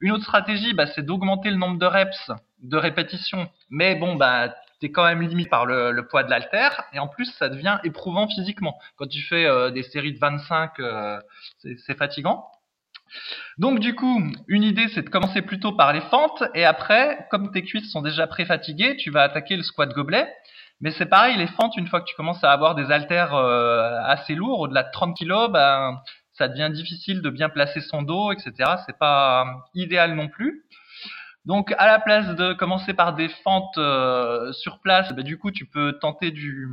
Une autre stratégie, bah, c'est d'augmenter le nombre de reps, de répétitions. Mais bon, bah t'es quand même limité par le, le poids de l'haltère. Et en plus, ça devient éprouvant physiquement. Quand tu fais euh, des séries de 25, euh, c'est fatigant. Donc du coup, une idée, c'est de commencer plutôt par les fentes, et après, comme tes cuisses sont déjà pré-fatiguées, tu vas attaquer le squat gobelet. Mais c'est pareil, les fentes, une fois que tu commences à avoir des haltères euh, assez lourds, au-delà de 30 kg, ben, ça devient difficile de bien placer son dos, etc. C'est pas idéal non plus. Donc, à la place de commencer par des fentes euh, sur place, bah, du coup, tu peux tenter du,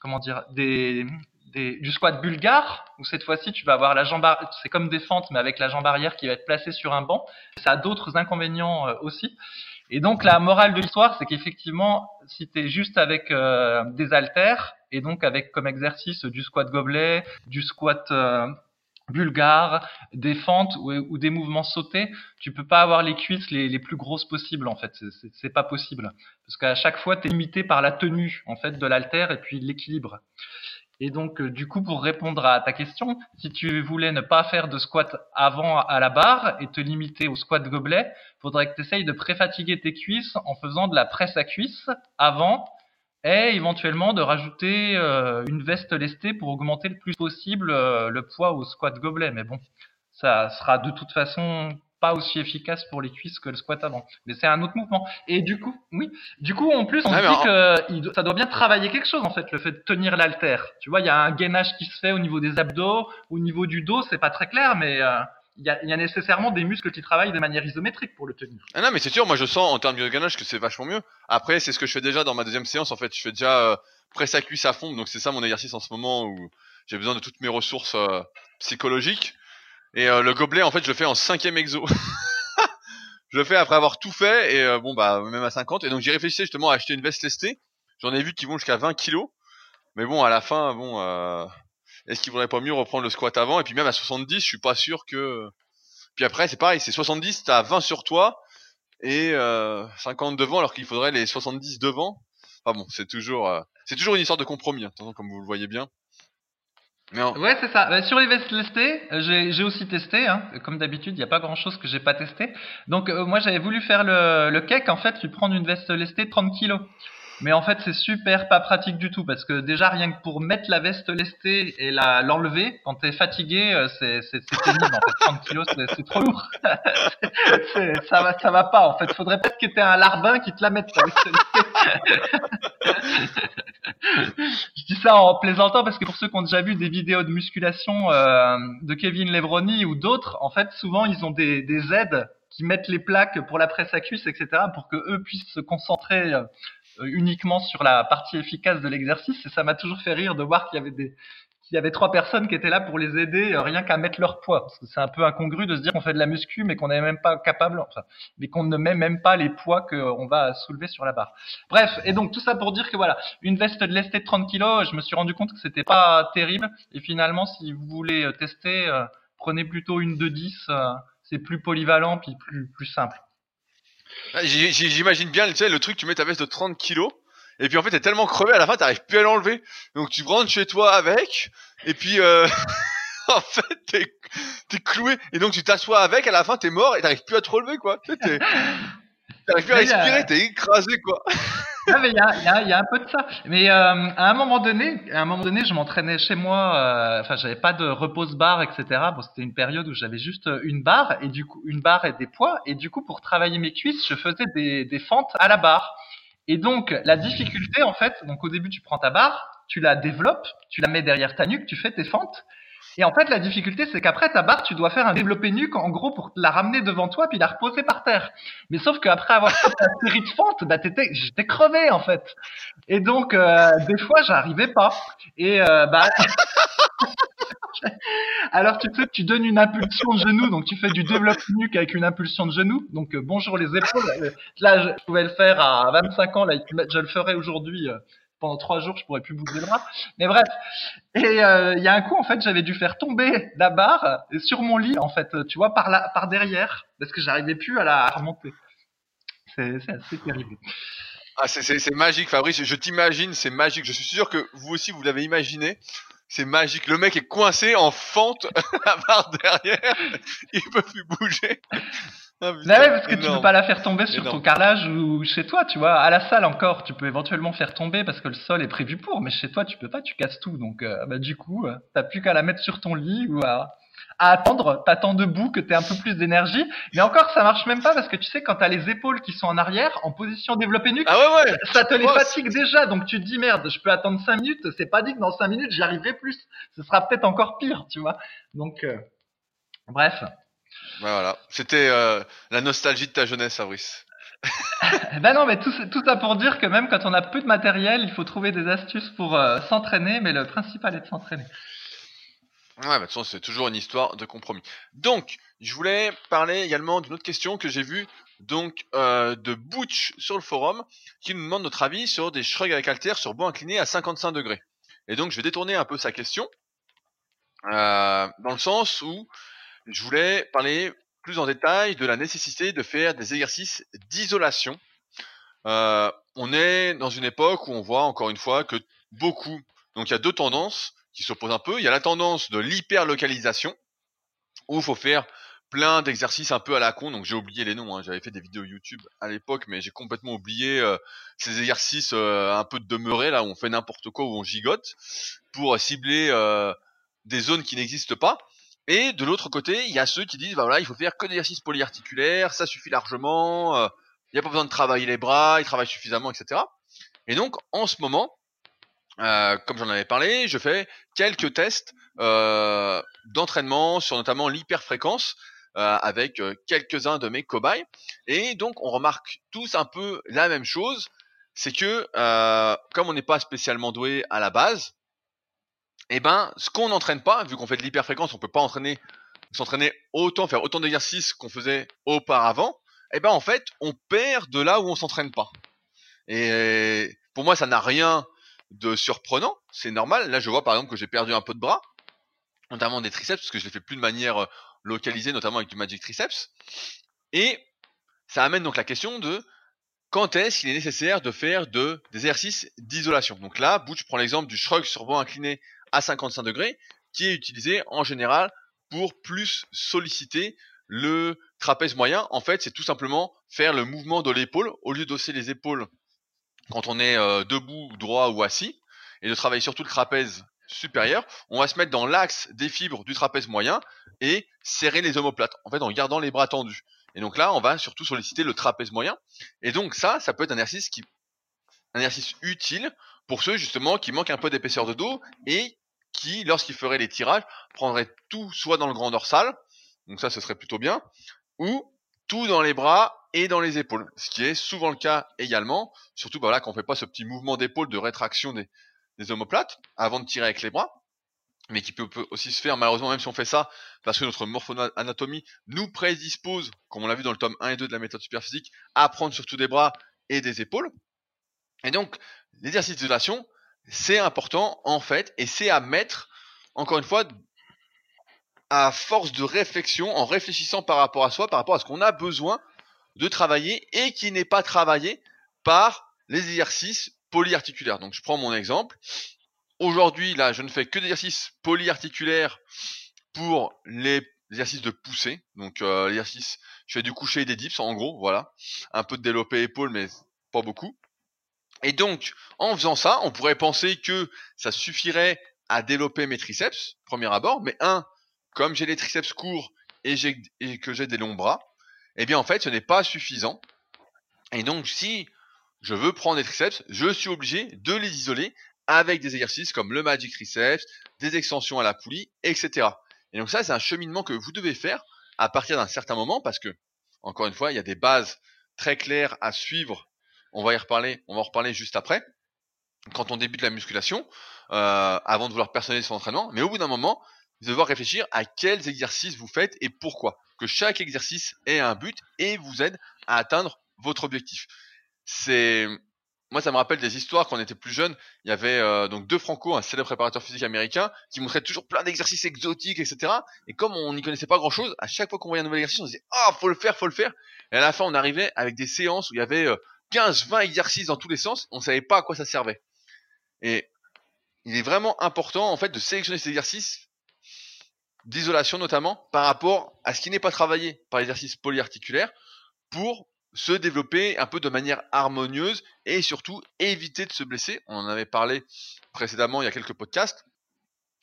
comment dire, des, des, du squat bulgare, où cette fois-ci, tu vas avoir la jambe, c'est comme des fentes, mais avec la jambe arrière qui va être placée sur un banc. Ça a d'autres inconvénients euh, aussi. Et donc, la morale de l'histoire, c'est qu'effectivement, si tu es juste avec euh, des haltères, et donc avec comme exercice du squat gobelet, du squat bulgare, des fentes ou, des mouvements sautés, tu peux pas avoir les cuisses les, plus grosses possibles en fait. C'est pas possible parce qu'à chaque fois tu es limité par la tenue en fait de l'altère et puis l'équilibre. Et donc euh, du coup pour répondre à ta question, si tu voulais ne pas faire de squat avant à la barre et te limiter au squat gobelet, faudrait que tu essayes de préfatiguer tes cuisses en faisant de la presse à cuisses avant et éventuellement de rajouter euh, une veste lestée pour augmenter le plus possible euh, le poids au squat gobelet. Mais bon, ça sera de toute façon pas aussi efficace pour les cuisses que le squat avant. Mais c'est un autre mouvement. Et du coup, oui, du coup, en plus, on dit que ça doit bien travailler quelque chose en fait, le fait de tenir l'altère. Tu vois, il y a un gainage qui se fait au niveau des abdos, au niveau du dos, c'est pas très clair, mais euh, il y, a, y, a, nécessairement des muscles qui travaillent de manière isométrique pour le tenir. Ah non, mais c'est sûr, moi je sens en termes de gainage que c'est vachement mieux. Après, c'est ce que je fais déjà dans ma deuxième séance. En fait, je fais déjà euh, presse à cuisse à fond, donc c'est ça mon exercice en ce moment où j'ai besoin de toutes mes ressources euh, psychologiques. Et euh, le gobelet, en fait, je le fais en cinquième exo. je le fais après avoir tout fait et euh, bon bah même à 50. Et donc j'ai réfléchi justement à acheter une veste lestée. J'en ai vu qui vont jusqu'à 20 kilos. Mais bon, à la fin, bon, est-ce qu'il vaudrait pas mieux reprendre le squat avant Et puis même à 70, je suis pas sûr que. Puis après, c'est pareil, c'est 70, t'as 20 sur toi et euh, 50 devant, alors qu'il faudrait les 70 devant. Enfin bon, c'est toujours, euh, c'est toujours une histoire de compromis, hein, comme vous le voyez bien. Mais Ouais, c'est ça. Bah, sur les vestes lestées, euh, j'ai aussi testé. Hein. Comme d'habitude, il n'y a pas grand-chose que j'ai pas testé. Donc euh, moi, j'avais voulu faire le, le cake. En fait, puis prendre une veste lestée 30 kilos. Mais en fait, c'est super pas pratique du tout parce que déjà rien que pour mettre la veste lestée et la l'enlever quand t'es fatigué, euh, c'est c'est pénible. En fait, 30 kilos, c'est trop lourd. ça va ça va pas. En fait, faudrait peut-être que t'aies un larbin qui te la mette. Je dis ça en plaisantant parce que pour ceux qui ont déjà vu des vidéos de musculation euh, de Kevin Levroni ou d'autres, en fait, souvent ils ont des, des aides qui mettent les plaques pour la presse à cuisse, etc., pour que eux puissent se concentrer euh, uniquement sur la partie efficace de l'exercice et ça m'a toujours fait rire de voir qu'il y avait des qu'il y avait trois personnes qui étaient là pour les aider euh, rien qu'à mettre leur poids c'est un peu incongru de se dire qu'on fait de la muscu mais qu'on n'est même pas capable enfin mais qu'on ne met même pas les poids qu'on va soulever sur la barre. Bref, et donc tout ça pour dire que voilà, une veste de lesté de 30 kg, je me suis rendu compte que c'était pas terrible et finalement si vous voulez euh, tester prenez plutôt une de 10 c'est plus polyvalent puis plus plus simple. Ah, j'imagine bien, tu sais, le truc, tu mets ta veste de 30 kilos, et puis en fait, t'es tellement crevé à la fin, t'arrives plus à l'enlever. Donc tu rentres chez toi avec, et puis euh, en fait, t'es es cloué, et donc tu t'assois avec, à la fin, t'es mort, et t'arrives plus à te relever, quoi. T'arrives plus à respirer, t'es écrasé, quoi. Ah, mais il y a, y, a, y a, un peu de ça. Mais euh, à un moment donné, à un moment donné, je m'entraînais chez moi. Euh, enfin, j'avais pas de repose barre, etc. Bon, c'était une période où j'avais juste une barre et du coup une barre et des poids. Et du coup, pour travailler mes cuisses, je faisais des, des fentes à la barre. Et donc, la difficulté, en fait, donc au début, tu prends ta barre, tu la développes, tu la mets derrière ta nuque, tu fais tes fentes. Et en fait, la difficulté, c'est qu'après ta barre, tu dois faire un développé nuque, en gros, pour la ramener devant toi, puis la reposer par terre. Mais sauf qu'après avoir fait ta série de fentes, bah, j'étais crevé, en fait. Et donc, euh, des fois, j'arrivais pas. Et, euh, bah, alors tu sais, tu donnes une impulsion de genou, donc tu fais du développé nuque avec une impulsion de genou. Donc, euh, bonjour les épaules. Là, je pouvais le faire à 25 ans, là, je le ferai aujourd'hui pendant trois jours, je pourrais plus bouger le bras. Mais bref. Et euh, il y a un coup, en fait, j'avais dû faire tomber la barre sur mon lit, en fait, tu vois, par par derrière, parce que j'arrivais plus à la remonter. C'est assez terrible. Ah, c'est magique, Fabrice. Je t'imagine, c'est magique. Je suis sûr que vous aussi, vous l'avez imaginé. C'est magique. Le mec est coincé en fente, la barre derrière. Il peut plus bouger. Ah, bah ouais, parce que tu peux pas la faire tomber sur ton carrelage ou chez toi, tu vois. À la salle encore, tu peux éventuellement faire tomber parce que le sol est prévu pour, mais chez toi, tu peux pas, tu casses tout. Donc, euh, bah, du coup, euh, t'as plus qu'à la mettre sur ton lit ou à, à attendre, t'attends debout, que t'aies un peu plus d'énergie. Mais encore, ça marche même pas parce que tu sais, quand t'as les épaules qui sont en arrière, en position développée nuque, Ah ouais, ouais. ça te les fatigue déjà. Donc tu te dis merde, je peux attendre cinq minutes. C'est pas dit que dans cinq minutes j'y arriverai plus. Ce sera peut-être encore pire, tu vois. Donc euh, bref. Voilà. C'était euh, la nostalgie de ta jeunesse, Fabrice. Ben non, mais tout, tout ça pour dire que même quand on a peu de matériel, il faut trouver des astuces pour euh, s'entraîner. Mais le principal est de s'entraîner. Ouais, bah, de toute façon, c'est toujours une histoire de compromis. Donc, je voulais parler également d'une autre question que j'ai vue, donc euh, de Butch sur le forum, qui nous demande notre avis sur des shrugs avec haltères sur banc incliné à 55 degrés. Et donc, je vais détourner un peu sa question, euh, dans le sens où je voulais parler plus en détail de la nécessité de faire des exercices d'isolation. Euh, on est dans une époque où on voit encore une fois que beaucoup, donc il y a deux tendances qui s'opposent un peu. Il y a la tendance de l'hyperlocalisation, où il faut faire plein d'exercices un peu à la con. Donc j'ai oublié les noms. hein. J'avais fait des vidéos YouTube à l'époque, mais j'ai complètement oublié euh, ces exercices euh, un peu de demeurés là où on fait n'importe quoi, où on gigote pour cibler euh, des zones qui n'existent pas. Et de l'autre côté, il y a ceux qui disent bah voilà, il faut faire que des exercices polyarticulaires, ça suffit largement. euh, il n'y a pas besoin de travailler les bras, ils travaillent suffisamment, etc. Et donc en ce moment, euh, comme j'en avais parlé, je fais quelques tests euh, d'entraînement sur notamment l'hyperfréquence euh, avec quelques-uns de mes cobayes. Et donc on remarque tous un peu la même chose, c'est que comme on n'est pas spécialement doué à la base, eh ben ce qu'on n'entraîne pas, vu qu'on fait de l'hyperfréquence, on peut pas entraîner, s'entraîner autant, faire autant d'exercices qu'on faisait auparavant. Eh ben en fait, on perd de là où on s'entraîne pas. Et pour moi, ça n'a rien de surprenant, c'est normal. Là, je vois par exemple que j'ai perdu un peu de bras, notamment des triceps, parce que je les fais plus de manière euh, localisée, notamment avec du Magic Triceps. Et ça amène donc la question de quand est-ce qu'il est nécessaire de faire de, des exercices d'isolation. Donc là, Butch prend l'exemple du shrug sur banc incliné à 55 degrés, qui est utilisé en général pour plus solliciter le trapèze moyen. En fait, c'est tout simplement faire le mouvement de l'épaule au lieu d'osser les épaules quand on est euh, debout, droit ou assis, et de travailler surtout le trapèze supérieur, on va se mettre dans l'axe des fibres du trapèze moyen et serrer les omoplates, en fait en gardant les bras tendus. Et donc là, on va surtout solliciter le trapèze moyen. Et donc ça, ça peut être un exercice qui, un exercice utile pour ceux justement qui manquent un peu d'épaisseur de dos et qui, lorsqu'ils feraient les tirages, prendraient tout soit dans le grand dorsal, donc ça ce serait plutôt bien, ou tout dans les bras et dans les épaules, ce qui est souvent le cas également, surtout bah, voilà, quand on fait pas ce petit mouvement d'épaule de rétraction des, des omoplates avant de tirer avec les bras, mais qui peut, peut aussi se faire malheureusement même si on fait ça, parce que notre morphoanatomie nous prédispose, comme on l'a vu dans le tome 1 et 2 de la méthode superphysique, à prendre surtout des bras et des épaules. Et donc, l'exercice d'isolation, c'est important en fait, et c'est à mettre, encore une fois, à force de réflexion, en réfléchissant par rapport à soi, par rapport à ce qu'on a besoin de travailler et qui n'est pas travaillé par les exercices polyarticulaires. Donc je prends mon exemple. Aujourd'hui, là, je ne fais que des exercices polyarticulaires pour les exercices de poussée. Donc euh, l'exercice, je fais du coucher et des dips en gros, voilà. Un peu de développé épaule, mais pas beaucoup. Et donc, en faisant ça, on pourrait penser que ça suffirait à développer mes triceps, premier abord, mais un, comme j'ai les triceps courts et, que j'ai des longs bras, eh bien en fait ce n'est pas suffisant. Et donc si je veux prendre des triceps, je suis obligé de les isoler avec des exercices comme le Magic Triceps, des extensions à la poulie, etc. Et donc ça c'est un cheminement que vous devez faire à partir d'un certain moment parce que, encore une fois, il y a des bases très claires à suivre. On va y reparler, on va en reparler juste après. Quand on débute la musculation, euh, avant de vouloir personnaliser son entraînement, mais au bout d'un moment, devoir réfléchir à quels exercices vous faites et pourquoi. Que chaque exercice ait un but et vous aide à atteindre votre objectif. C'est moi, ça me rappelle des histoires quand on était plus jeune. Il y avait euh, donc deux Franco, un célèbre préparateur physique américain, qui montrait toujours plein d'exercices exotiques, etc. Et comme on n'y connaissait pas grand-chose, à chaque fois qu'on voyait un nouvel exercice, on disait ah faut le faire, faut le faire. Et à la fin, on arrivait avec des séances où il y avait euh, 15-20 exercices dans tous les sens. On savait pas à quoi ça servait. Et il est vraiment important en fait de sélectionner ces exercices d'isolation notamment par rapport à ce qui n'est pas travaillé par l'exercice polyarticulaire pour se développer un peu de manière harmonieuse et surtout éviter de se blesser. On en avait parlé précédemment il y a quelques podcasts.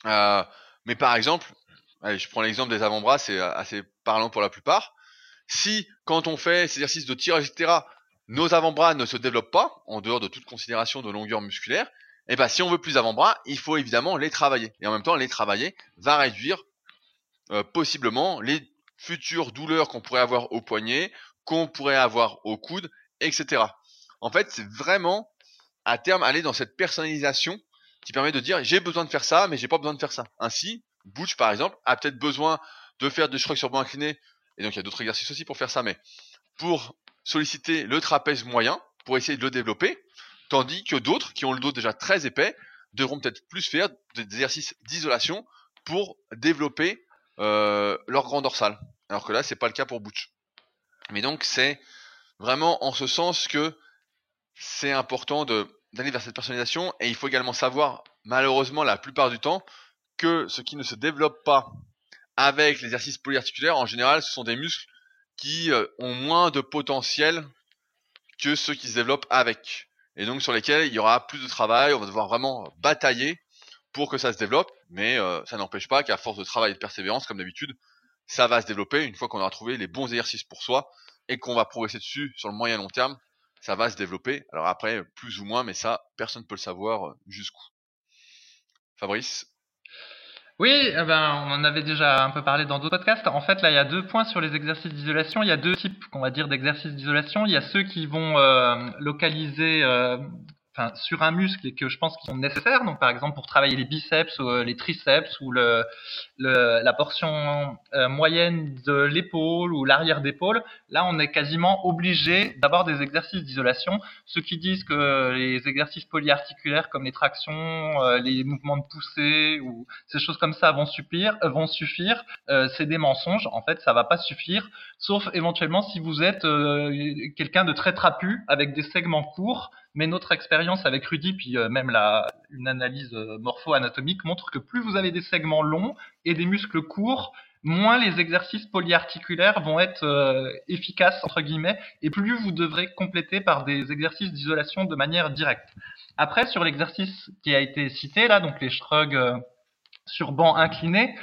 Euh, mais par exemple, allez, je prends l'exemple des avant-bras, c'est assez parlant pour la plupart. Si, quand on fait ces exercices de tir, etc., nos avant-bras ne se développent pas, en dehors de toute considération de longueur musculaire, eh ben, si on veut plus d'avant-bras, il faut évidemment les travailler. Et en même temps, les travailler va réduire euh, possiblement les futures douleurs qu'on pourrait avoir au poignet, qu'on pourrait avoir au coude, etc. En fait, c'est vraiment à terme aller dans cette personnalisation qui permet de dire j'ai besoin de faire ça, mais j'ai pas besoin de faire ça. Ainsi, Butch par exemple a peut-être besoin de faire des shrugs sur banc incliné, et donc il y a d'autres exercices aussi pour faire ça, mais pour solliciter le trapèze moyen, pour essayer de le développer, tandis que d'autres qui ont le dos déjà très épais devront peut-être plus faire des exercices d'isolation pour développer leur grand dorsal. Alors que là, c'est pas le cas pour Butch. Mais donc, c'est vraiment en ce sens que c'est important d'aller vers cette personnalisation et il faut également savoir, malheureusement, la plupart du temps, que ce qui ne se développe pas avec l'exercice polyarticulaire, en général, ce sont des muscles qui euh, ont moins de potentiel que ceux qui se développent avec. Et donc sur lesquels il y aura plus de travail, on va devoir vraiment batailler pour que ça se développe, mais euh, ça n'empêche pas qu'à force de travail et de persévérance, comme d'habitude, ça va se développer une fois qu'on aura trouvé les bons exercices pour soi et qu'on va progresser dessus sur le moyen long terme, ça va se développer. Alors après, plus ou moins, mais ça, personne ne peut le savoir euh, jusqu'où. Fabrice? Oui, eh ben, on en avait déjà un peu parlé dans d'autres podcasts. En fait, là, il y a deux points sur les exercices d'isolation. Il y a deux types, qu'on va dire, d'exercices d'isolation. Il y a ceux qui vont euh, localiser enfin, sur un muscle et que je pense qu'ils sont nécessaires. Donc, par exemple, pour travailler les biceps ou euh, les triceps ou le, le la portion euh, moyenne de l'épaule ou l'arrière d'épaule, là, on est quasiment obligé d'avoir des exercices d'isolation. Ceux qui disent que les exercices polyarticulaires comme les tractions, euh, les mouvements de poussée ou ces choses comme ça vont suffire, vont suffire, c'est des mensonges. En fait, ça va pas suffire, sauf éventuellement si vous êtes quelqu'un de très trapu avec des segments courts mais notre expérience avec Rudy, puis euh, même la, une analyse euh, morpho-anatomique montre que plus vous avez des segments longs et des muscles courts, moins les exercices polyarticulaires vont être euh, efficaces entre guillemets, et plus vous devrez compléter par des exercices d'isolation de manière directe. Après, sur l'exercice qui a été cité là, donc les shrugs sur banc incliné,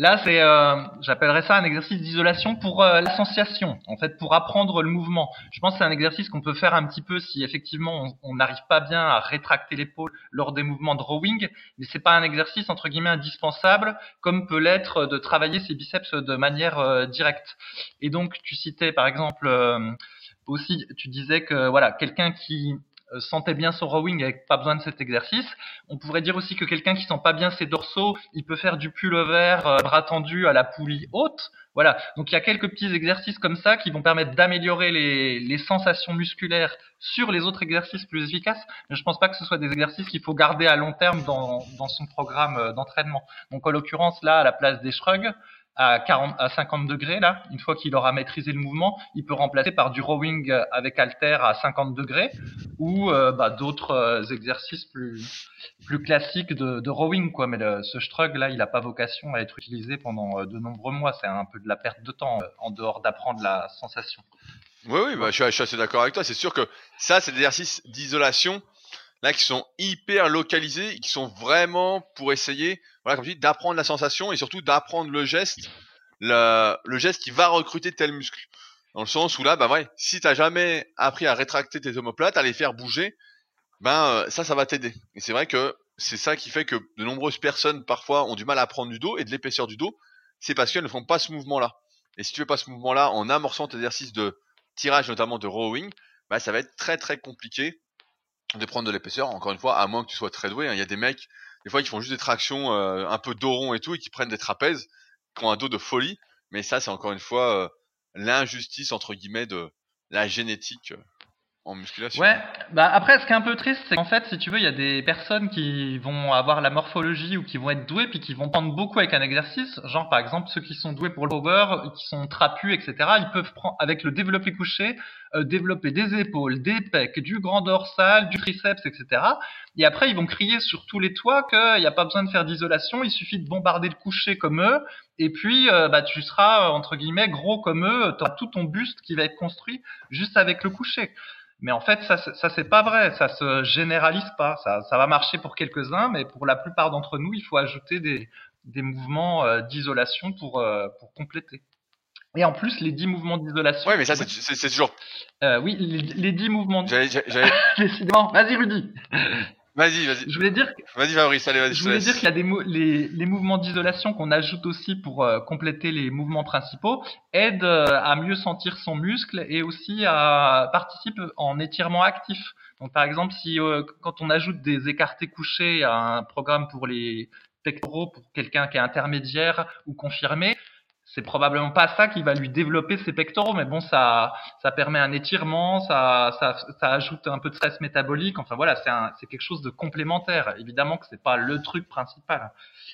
Là, c'est, euh, j'appellerais ça un exercice d'isolation pour euh, l'association, en fait, pour apprendre le mouvement. Je pense que c'est un exercice qu'on peut faire un petit peu si effectivement on n'arrive pas bien à rétracter l'épaule lors des mouvements de rowing, mais c'est pas un exercice entre guillemets indispensable, comme peut l'être de travailler ses biceps de manière euh, directe. Et donc, tu citais par exemple euh, aussi, tu disais que voilà, quelqu'un qui sentait bien son rowing avec pas besoin de cet exercice. On pourrait dire aussi que quelqu'un qui sent pas bien ses dorsaux, il peut faire du pullover euh, bras tendu à la poulie haute. Voilà. Donc il y a quelques petits exercices comme ça qui vont permettre d'améliorer les, les, sensations musculaires sur les autres exercices plus efficaces. Mais je pense pas que ce soit des exercices qu'il faut garder à long terme dans, dans son programme euh, d'entraînement. Donc en l'occurrence là, à la place des shrugs, à 40 à 50 degrés là, une fois qu'il aura maîtrisé le mouvement, il peut remplacer par du rowing avec halter à 50 degrés ou euh, bah, d'autres euh, exercices plus plus classiques de, rowing quoi. Mais ce shrug là, il n'a pas vocation à être utilisé pendant euh, de nombreux mois. C'est un peu de la perte de temps en dehors d'apprendre la sensation. Oui, oui, bah, je, je suis assez d'accord avec toi. C'est sûr que ça, c'est des exercices d'isolation là qui sont hyper localisés qui sont vraiment pour essayer, voilà, comme dis, d'apprendre la sensation et surtout d'apprendre le geste, le, le geste qui va recruter tel muscle. Dans le sens où là, bah ouais, si t'as jamais appris à rétracter tes omoplates, à les faire bouger, ben euh, ça, ça va t'aider. Et c'est vrai que c'est ça qui fait que de nombreuses personnes parfois ont du mal à prendre du dos et de l'épaisseur du dos, c'est parce qu'elles ne font pas ce mouvement-là. Et si tu fais pas ce mouvement-là en amorçant tes exercices de tirage, notamment de rowing, bah ça va être très très compliqué de prendre de l'épaisseur. Encore une fois, à moins que tu sois très doué. Hein. Il y a des mecs, des fois, qui font juste des tractions euh, un peu dos et tout, et qui prennent des trapèzes, qui ont un dos de folie. Mais ça, c'est encore une fois euh, l'injustice entre guillemets de la génétique euh, en musculation. Ouais, bah après, ce qui est un peu triste, c'est qu'en fait, si tu veux, il y a des personnes qui vont avoir la morphologie ou qui vont être douées, puis qui vont prendre beaucoup avec un exercice. Genre, par exemple, ceux qui sont doués pour le power, qui sont trapus, etc., ils peuvent prendre, avec le développé couché, euh, développer des épaules, des pecs, du grand dorsal, du triceps, etc. Et après, ils vont crier sur tous les toits qu'il n'y a pas besoin de faire d'isolation, il suffit de bombarder le coucher comme eux, et puis euh, bah, tu seras, entre guillemets, gros comme eux, tu as tout ton buste qui va être construit juste avec le coucher. Mais en fait, ça, ça c'est pas vrai, ça se généralise pas. Ça, ça va marcher pour quelques-uns, mais pour la plupart d'entre nous, il faut ajouter des, des mouvements euh, d'isolation pour, euh, pour compléter. Et en plus, les 10 mouvements d'isolation. Ouais, mais ça, c'est- toujours. Euh, oui, les, les 10 mouvements j'allais- Décidément. Vas-y, Rudy. Vas-y, vas-y. Je voulais dire, Vas-y, Fabrice, allez, vas-y. je voulais dire qu'il y a des mou- les, les mouvements d'isolation qu'on ajoute aussi pour euh, compléter les mouvements principaux aident euh, à mieux sentir son muscle et aussi à participer en étirement actif. Donc, par exemple, si euh, quand on ajoute des écartés couchés à un programme pour les pectoraux pour quelqu'un qui est intermédiaire ou confirmé, c'est probablement pas ça qui va lui développer ses pectoraux, mais bon, ça, ça permet un étirement, ça, ça, ça ajoute un peu de stress métabolique. Enfin voilà, c'est un, c'est quelque chose de complémentaire. Évidemment que c'est pas le truc principal,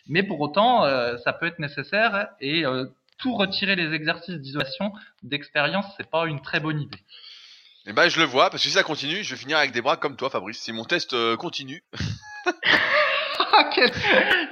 mais pour autant, euh, ça peut être nécessaire et euh, tout retirer les exercices d'isolation d'expérience, c'est pas une très bonne idée. Eh ben, je le vois, parce que si ça continue, je vais finir avec des bras comme toi, Fabrice. Si mon test euh, continue. Quel,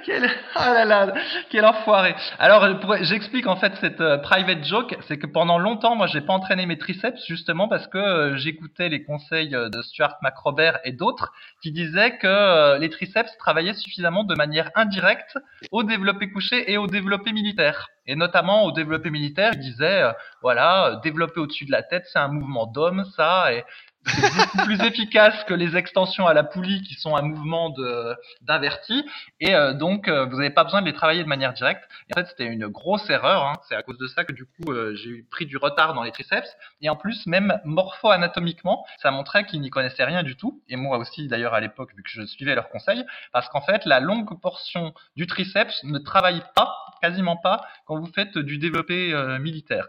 quel, ah là là, quel enfoiré. Alors, euh, j'explique en fait cette euh, private joke, c'est que pendant longtemps, moi, j'ai pas entraîné mes triceps justement parce que euh, j'écoutais les conseils de Stuart McRobert et d'autres qui disaient que les triceps travaillaient suffisamment de manière indirecte au développé couché et au développé militaire. Et notamment au développé militaire, ils disaient, euh, voilà, développer au-dessus de la tête, c'est un mouvement d'homme, ça, et c'est beaucoup plus efficace que les extensions à la poulie qui sont un mouvement de d'inverti et euh, donc euh, vous n'avez pas besoin de les travailler de manière directe. Et en fait, c'était une grosse erreur. Hein. C'est à cause de ça que du coup euh, j'ai pris du retard dans les triceps. Et en plus, même morpho-anatomiquement, ça montrait qu'ils n'y connaissaient rien du tout. Et moi aussi, d'ailleurs, à l'époque, vu que je suivais leurs conseils, parce qu'en fait, la longue portion du triceps ne travaille pas, quasiment pas, quand vous faites du développé euh, militaire.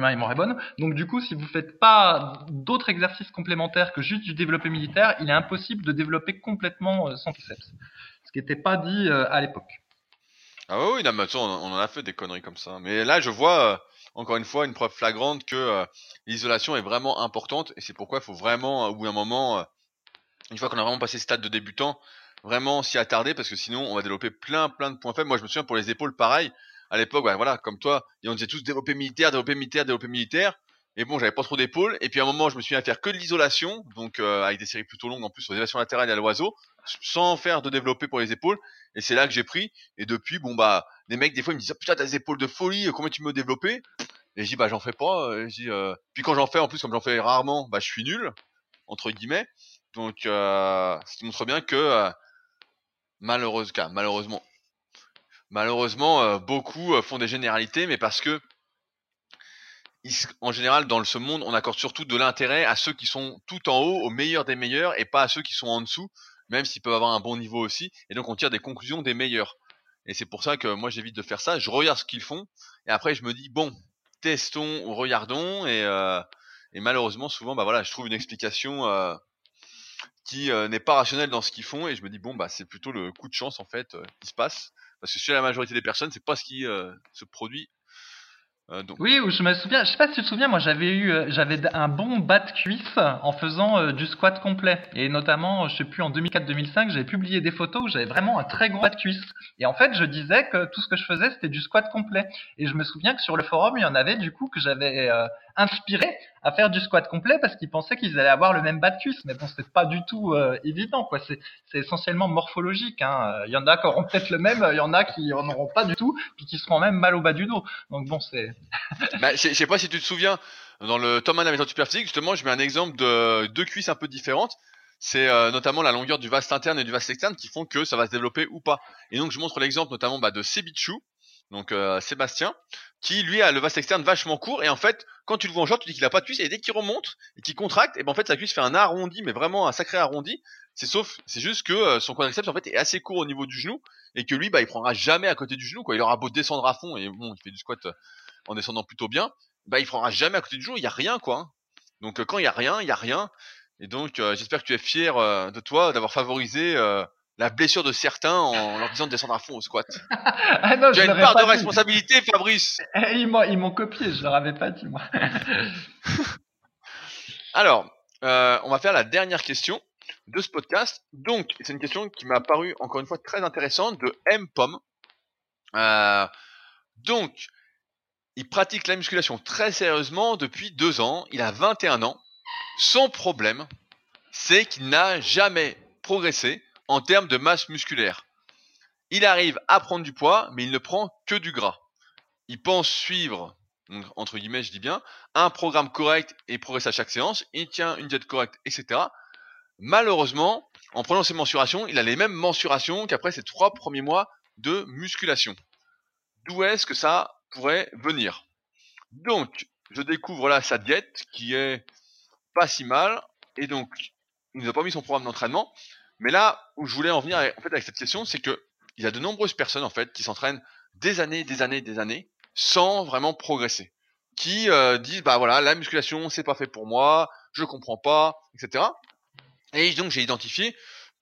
Ma mémoire est bonne. Donc du coup, si vous faites pas d'autres exercices complémentaires que juste du développé militaire, il est impossible de développer complètement euh, son triceps. Ce qui n'était pas dit euh, à l'époque. Ah oui, on en a fait des conneries comme ça. Mais là, je vois, euh, encore une fois, une preuve flagrante que l'isolation est vraiment importante. Et c'est pourquoi il faut vraiment, au bout d'un moment, une fois qu'on a vraiment passé ce stade de débutant, vraiment s'y attarder parce que sinon, on va développer plein, plein de points faibles. Moi, je me souviens pour les épaules, pareil. À l'époque, bah, voilà, comme toi, et on disait tous développer militaire, développer militaire, développer militaire. Et bon, j'avais pas trop d'épaules. Et puis à un moment, je me suis mis à faire que de l'isolation, donc euh, avec des séries plutôt longues en plus sur les élévations latérales et à l'oiseau, sans faire de développé pour les épaules. Et c'est là que j'ai pris. Et depuis, bon bah, les mecs des fois ils me disent putain t'as des épaules de folie, euh, combien tu me développer Et je dis bah j'en fais pas. euh, je dis, euh... Puis quand j'en fais, en plus comme j'en fais rarement, bah je suis nul entre guillemets. Donc euh, ce qui montre bien que euh, malheureusement, malheureusement, malheureusement euh, beaucoup euh, font des généralités, mais parce que en général dans ce monde on accorde surtout de l'intérêt à ceux qui sont tout en haut, au meilleur des meilleurs, et pas à ceux qui sont en dessous, même s'ils peuvent avoir un bon niveau aussi. Et donc on tire des conclusions des meilleurs. Et c'est pour ça que moi j'évite de faire ça. Je regarde ce qu'ils font et après je me dis bon, testons ou regardons et, euh, malheureusement souvent bah voilà je trouve une explication qui n'est pas rationnelle dans ce qu'ils font et je me dis bon bah c'est plutôt le coup de chance en fait qui se passe parce que chez la majorité des personnes c'est pas ce qui euh, se produit. Euh, Oui, ou je me souviens, je sais pas si tu te souviens, moi j'avais eu, euh, j'avais un bon bas de cuisse en faisant du squat complet. Et notamment, je sais plus, en 2004-2005, j'avais publié des photos où j'avais vraiment un très gros bas de cuisse. Et en fait, je disais que tout ce que je faisais, c'était du squat complet. Et je me souviens que sur le forum, il y en avait du coup que j'avais euh, inspiré à faire du squat complet parce qu'ils pensaient qu'ils allaient avoir le même bas de cuisse. Mais bon, c'est pas du tout euh, évident, quoi. C'est, c'est essentiellement morphologique. Hein. Euh, Il y en a qui auront peut-être le même, il y en a qui en auront pas du tout, puis qui seront même mal au bas du dos. Donc bon, c'est Bah, je sais pas si tu te souviens, dans le tome 1 de la méthode justement, je mets un exemple de deux cuisses un peu différentes. C'est euh, notamment la longueur du vaste interne et du vaste externe qui font que ça va se développer ou pas. Et donc, je montre l'exemple notamment bah, de Sebichou, donc euh, Sébastien, qui lui a le vaste externe vachement court. Et en fait, quand tu le vois en short, tu dis qu'il a pas de cuisse. Et dès qu'il remonte et qu'il contracte, et ben en fait, sa cuisse fait un arrondi, mais vraiment un sacré arrondi. C'est sauf, c'est juste que euh, son quadriceps en fait est assez court au niveau du genou et que lui, bah, il prendra jamais à côté du genou. Quoi. Il aura beau descendre à fond et bon, il fait du squat euh, en descendant plutôt bien, bah il prendra jamais à côté du genou, il y a rien quoi. hein. Donc euh, quand il y a rien, il y a rien. Et donc euh, j'espère que tu es fier euh, de toi d'avoir favorisé la blessure de certains en leur disant de descendre à fond au squat. Ah non, Tu as une part de dit. responsabilité, Fabrice. Eh, Ils m'ont, copié, je leur avais pas dit moi. Alors, euh, on va faire la dernière question de ce podcast. Donc, c'est une question qui m'a paru encore une fois très intéressante de M Pom. Euh, donc, il pratique la musculation très sérieusement depuis deux ans. Il a 21 ans. Son problème, c'est qu'il n'a jamais progressé en termes de masse musculaire. il arrive à prendre du poids, mais il ne prend que du gras. Il pense suivre, entre guillemets, je dis bien, un programme correct et progresser à chaque séance. Il tient une diète correcte, etc. Malheureusement, en prenant ses mensurations, il a les mêmes mensurations qu'après ses trois premiers mois de musculation. D'où est-ce que ça pourrait venir? Donc, je découvre là sa diète qui est pas si mal, et donc il nous a pas mis son programme d'entraînement. Mais là où je voulais en venir en fait avec cette question, c'est que il y a de nombreuses personnes en fait qui s'entraînent des années, des années, des années sans vraiment progresser, qui euh, disent bah voilà la musculation c'est pas fait pour moi, je comprends pas, etc. Et donc j'ai identifié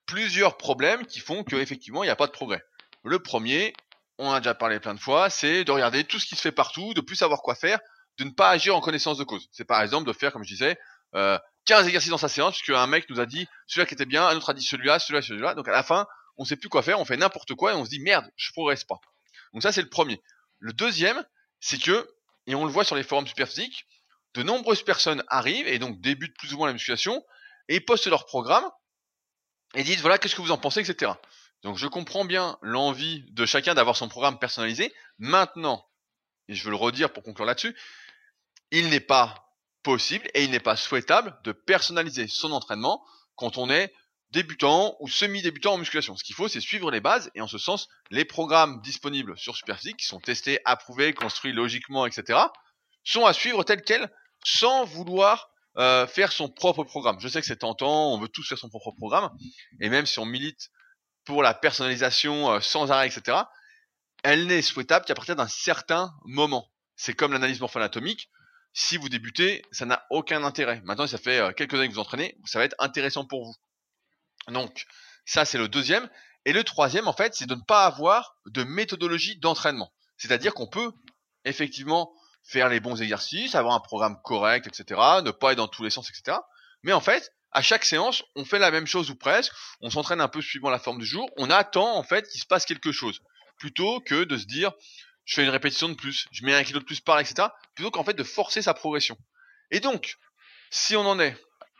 plusieurs problèmes qui font qu'effectivement il n'y a pas de progrès. Le premier, on a déjà parlé plein de fois, c'est de regarder tout ce qui se fait partout, de plus savoir quoi faire, de ne pas agir en connaissance de cause. C'est par exemple de faire, comme je disais, euh, 15 exercices dans sa séance, puisque un mec nous a dit celui-là qui était bien, un autre a dit celui-là, celui-là, celui-là. Donc à la fin, on sait plus quoi faire, on fait n'importe quoi et on se dit merde, je progresse pas. Donc ça c'est le premier. Le deuxième, c'est que, et on le voit sur les forums superphysiques, de nombreuses personnes arrivent et donc débutent plus ou moins la musculation et postent leur programme et disent voilà qu'est-ce que vous en pensez, etc. Donc je comprends bien l'envie de chacun d'avoir son programme personnalisé. Maintenant, et je veux le redire pour conclure là-dessus, il n'est pas possible et il n'est pas souhaitable de personnaliser son entraînement quand on est débutant ou semi-débutant en musculation. Ce qu'il faut, c'est suivre les bases et en ce sens, les programmes disponibles sur Superphysique, qui sont testés, approuvés, construits logiquement, etc., sont à suivre tels quels, sans vouloir euh, faire son propre programme. Je sais que c'est tentant, on veut tous faire son propre programme, et même si on milite pour la personnalisation euh, sans arrêt, etc., elle n'est souhaitable qu'à partir d'un certain moment. C'est comme l'analyse morpho-anatomique. Si vous débutez, ça n'a aucun intérêt. Maintenant, ça fait euh, quelques années que vous entraînez, ça va être intéressant pour vous. Donc, ça, c'est le deuxième. Et le troisième, en fait, c'est de ne pas avoir de méthodologie d'entraînement. C'est-à-dire qu'on peut effectivement faire les bons exercices, avoir un programme correct, etc., ne pas être dans tous les sens, etc. Mais en fait, à chaque séance, on fait la même chose ou presque, on s'entraîne un peu suivant la forme du jour, on attend en fait qu'il se passe quelque chose, plutôt que de se dire, je fais une répétition de plus, je mets un kilo de plus par, etc., plutôt qu'en fait de forcer sa progression. Et donc, si on en est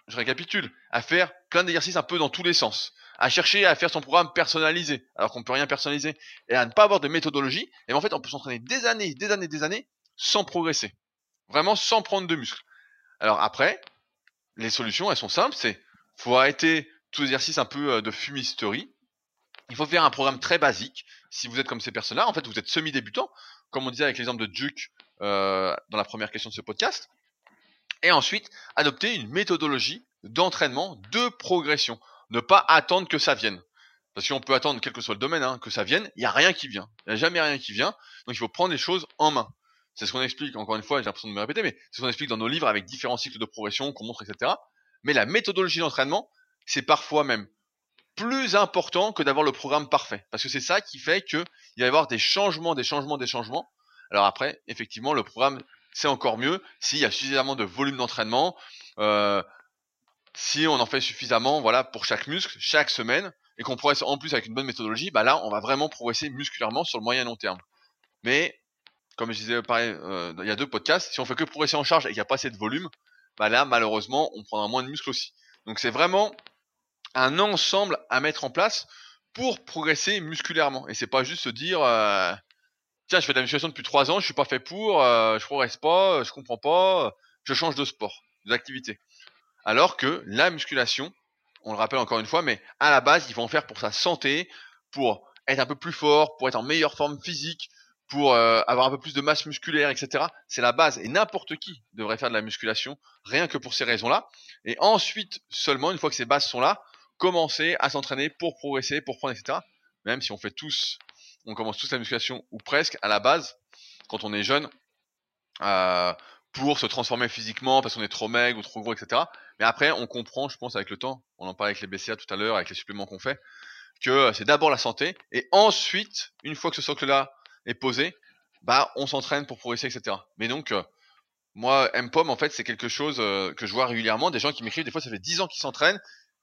je récapitule, à faire plein d'exercices un peu dans tous les sens, à chercher à faire son programme personnalisé, alors qu'on peut rien personnaliser, et à ne pas avoir de méthodologie, et en fait on peut s'entraîner des années, des années, des années, sans progresser. Vraiment sans prendre de muscles. Alors après, les solutions, elles sont simples, c'est faut arrêter tout exercice un peu euh, de fumisterie. Il faut faire un programme très basique. Si vous êtes comme ces personnes-là, en fait, vous êtes semi-débutant, comme on disait avec l'exemple de Duke euh, dans la première question de ce podcast et ensuite adopter une méthodologie d'entraînement de progression. Ne pas attendre que ça vienne. Parce qu'on peut attendre, quel que soit le domaine, hein, que ça vienne, il n'y a rien qui vient. Il n'y a jamais rien qui vient. Donc il faut prendre les choses en main. C'est ce qu'on explique, encore une fois, j'ai l'impression de me répéter, mais c'est ce qu'on explique dans nos livres avec différents cycles de progression qu'on montre, etc. Mais la méthodologie d'entraînement, c'est parfois même plus important que d'avoir le programme parfait. Parce que c'est ça qui fait qu'il va y avoir des changements, des changements, des changements. Alors après, effectivement, le programme c'est encore mieux s'il y a suffisamment de volume d'entraînement, euh, si on en fait suffisamment, voilà, pour chaque muscle, chaque semaine, et qu'on progresse en plus avec une bonne méthodologie, bah là, on va vraiment progresser musculairement sur le moyen long terme. Mais, comme je disais pareil, euh, il y a deux podcasts, si on fait que progresser en charge et qu'il n'y a pas assez de volume, bah là, malheureusement, on prendra moins de muscles aussi. Donc c'est vraiment un ensemble à mettre en place pour progresser musculairement. Et c'est pas juste se dire, euh, tiens, je fais de la musculation depuis trois ans, je suis pas fait pour, euh, je progresse pas, euh, je comprends pas, euh, je change de sport, d'activité. Alors que la musculation, on le rappelle encore une fois, mais à la base, il faut en faire pour sa santé, pour être un peu plus fort, pour être en meilleure forme physique, pour avoir un peu plus de masse musculaire, etc. C'est la base. Et n'importe qui devrait faire de la musculation, rien que pour ces raisons-là. Et ensuite, seulement, une fois que ces bases sont là, commencer à s'entraîner pour progresser, pour prendre, etc. Même si on fait tous on commence tous la musculation ou presque à la base quand on est jeune euh, pour se transformer physiquement parce qu'on est trop maigre ou trop gros, etc. Mais après, on comprend, je pense, avec le temps, on en parlait avec les BCA tout à l'heure, avec les suppléments qu'on fait, que c'est d'abord la santé et ensuite, une fois que ce socle-là est posé, bah on s'entraîne pour progresser, etc. Mais donc, euh, moi, MPOM, en fait, c'est quelque chose euh, que je vois régulièrement, des gens qui m'écrivent, des fois ça fait 10 ans qu'ils s'entraînent,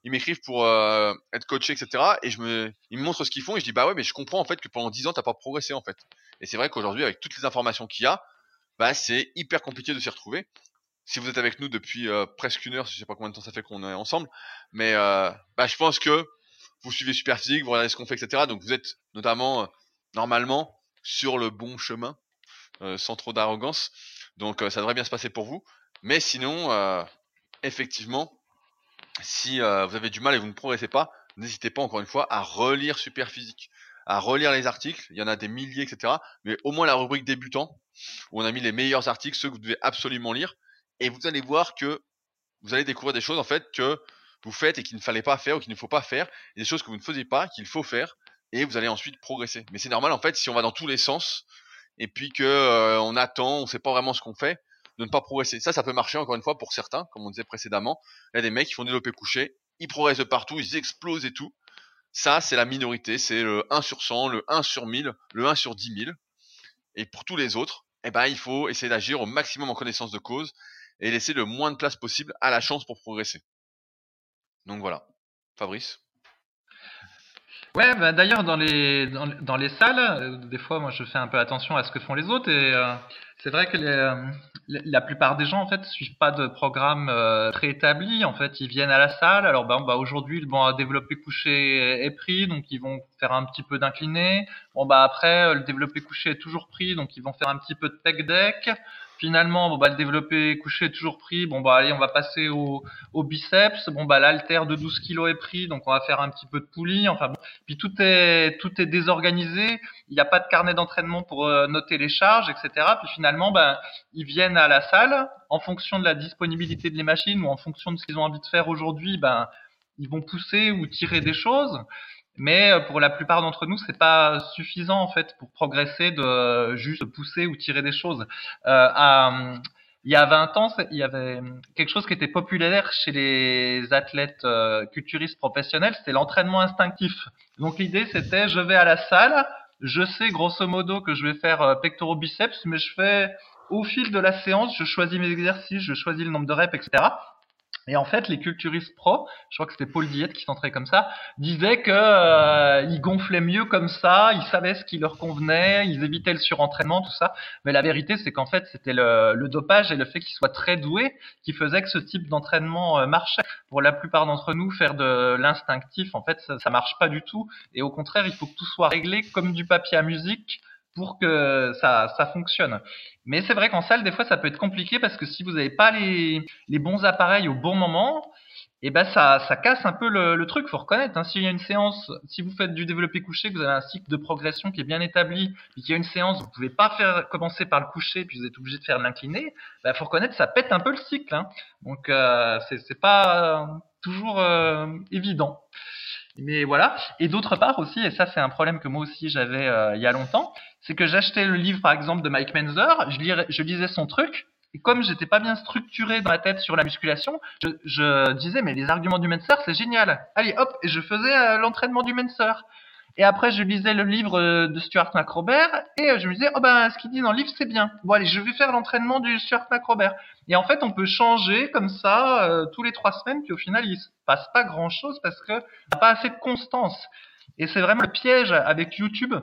ils m'écrivent pour euh, être coaché, etc. Et je me, ils me montrent ce qu'ils font et je dis bah ouais, mais je comprends en fait que pendant 10 ans t'as pas progressé en fait. Et c'est vrai qu'aujourd'hui avec toutes les informations qu'il y a, bah c'est hyper compliqué de s'y retrouver. Si vous êtes avec nous depuis euh, presque une heure, je sais pas combien de temps ça fait qu'on est ensemble, mais euh, bah je pense que vous suivez Super Physique, vous regardez ce qu'on fait, etc. Donc vous êtes notamment, normalement, sur le bon chemin, sans trop d'arrogance. Donc ça devrait bien se passer pour vous. Mais sinon, effectivement, si vous avez du mal et vous ne progressez pas, n'hésitez pas encore une fois à relire Super Physique, à relire les articles. Il y en a des milliers, etc. Mais au moins la rubrique débutant, où on a mis les meilleurs articles, ceux que vous devez absolument lire. Et vous allez voir que vous allez découvrir des choses en fait que vous faites et qu'il ne fallait pas faire ou qu'il ne faut pas faire, et des choses que vous ne faisiez pas qu'il faut faire, et vous allez ensuite progresser. Mais c'est normal en fait si on va dans tous les sens et puis que euh, on attend, on sait pas vraiment ce qu'on fait, de ne pas progresser. Ça, ça peut marcher encore une fois pour certains, comme on disait précédemment. Il y a des mecs qui font développer coucher, ils progressent de partout, ils explosent et tout. Ça, c'est la minorité, c'est le 1 sur 100, le 1 sur 1000, le 1 sur 10 000. Et pour tous les autres, eh ben, il faut essayer d'agir au maximum en connaissance de cause et laisser le moins de place possible à la chance pour progresser. Donc voilà. Fabrice? Ouais, bah d'ailleurs dans les dans, les salles, euh, des fois moi je fais un peu attention à ce que font les autres et euh, c'est vrai que euh, la plupart des gens en fait suivent pas de programme préétabli. En fait, ils viennent à la salle. Alors bah, bah aujourd'hui bon développé couché est pris, donc ils vont faire un petit peu d'incliné. Bon bah après le développé couché est toujours pris, donc ils vont faire un petit peu de pec deck. Finalement, bon bah le développé couché est toujours pris. Bon bah allez, on va passer au, au biceps. Bon bah l'alter de 12 kg est pris, donc on va faire un petit peu de poulie. Enfin bon, puis tout est tout est désorganisé. Il n'y a pas de carnet d'entraînement pour euh, noter les charges, etc. Puis finalement, ben ils viennent à la salle en fonction de la disponibilité de les machines ou en fonction de ce qu'ils ont envie de faire aujourd'hui. Ben ils vont pousser ou tirer des choses mais euh, pour la plupart d'entre nous, c'est pas suffisant en fait pour progresser de juste pousser ou tirer des choses. Euh, il y a 20 ans, il y avait quelque chose qui était populaire chez les athlètes euh, culturistes professionnels, c'était l'entraînement instinctif. Donc l'idée c'était je vais à la salle, je sais grosso modo que je vais faire euh, pectoraux biceps, mais je fais au fil de la séance, je choisis mes exercices, je choisis le nombre de reps, etc. Et en fait, les culturistes pro, je crois que c'était Paul Diet qui s'entrait comme ça, disaient que euh, ils gonflaient mieux comme ça, ils savaient ce qui leur convenait, ils évitaient le surentraînement, tout ça. Mais la vérité, c'est qu'en fait, c'était le, le, dopage et le fait qu'ils soient très doués qui faisait que ce type d'entraînement euh, marchait. Pour la plupart d'entre nous, faire de l'instinctif, en fait, ça, ça marche pas du tout. Et au contraire, il faut que tout soit réglé comme du papier à musique pour que ça, fonctionne. Mais c'est vrai qu'en salle, des fois, ça peut être compliqué parce que si vous n'avez pas les, bons appareils au bon moment, eh ben ça, casse un peu le, le truc. Faut reconnaître. Hein, S'il y a une séance, si vous faites du développé couché, vous avez un cycle de progression qui est bien établi, et qu'il y a une séance, vous pouvez pas faire commencer par le coucher, puis vous êtes obligé de faire l'incliné. Ben, faut reconnaître, ça pète un peu le cycle. Hein. Donc euh, c'est pas toujours euh, évident. Mais voilà. Et d'autre part aussi, et ça c'est un problème que moi aussi j'avais euh, il y a longtemps, c'est que j'achetais le livre par exemple de Mike Menzer, je, je lisais son truc, et comme j'étais pas bien structuré dans ma tête sur la musculation, je, je disais mais les arguments du Menzer c'est génial. Allez hop, et je faisais euh, l'entraînement du Menzer. Et après, je lisais le livre euh, de Stuart McRobert et euh, je me disais, oh ben, ce qu'il dit dans le livre, c'est bien. Bon, allez, je vais faire l'entraînement du Stuart McRobert. Et en fait, on peut changer comme ça euh, tous les trois semaines, puis au final, il se passe pas grand chose parce que n'a pas assez de constance. Et c'est vraiment le piège avec YouTube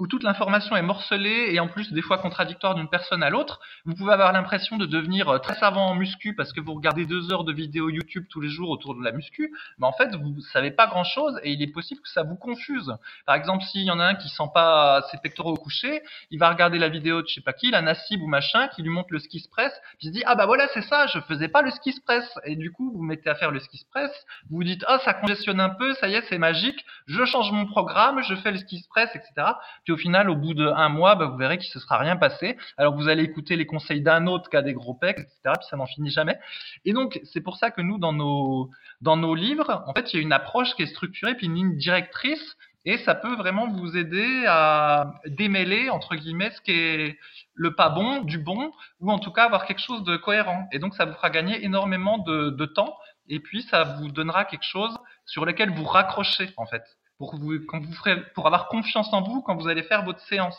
où toute l'information est morcelée et en plus des fois contradictoire d'une personne à l'autre, vous pouvez avoir l'impression de devenir euh, très savant en muscu parce que vous regardez deux heures de vidéos YouTube tous les jours autour de la muscu, mais en fait vous savez pas grand chose et il est possible que ça vous confuse. Par exemple, s'il y en a un qui sent pas ses pectoraux au coucher, il va regarder la vidéo de je sais pas qui, la Nassib ou machin, qui lui montre le ski press, puis il se dit ah bah voilà c'est ça, je faisais pas le ski press et du coup vous mettez à faire le ski press, vous vous dites ah ça congestionne un peu, ça y est c'est magique, je change mon programme, je fais le ski press etc au final, au bout d'un mois, bah, vous verrez qu'il ne se sera rien passé. Alors vous allez écouter les conseils d'un autre qui a des gros pecs, etc. Puis ça n'en finit jamais. Et donc c'est pour ça que nous, dans nos livres, en fait, il y a une approche qui est structurée, puis une ligne directrice. Et ça peut vraiment vous aider à démêler, entre guillemets, ce qui est le pas bon du bon, ou en tout cas avoir quelque chose de cohérent. Et donc ça vous fera gagner énormément de temps, et puis ça vous donnera quelque chose sur lequel vous raccrochez, en fait pour, avoir confiance en vous quand vous allez faire votre séance.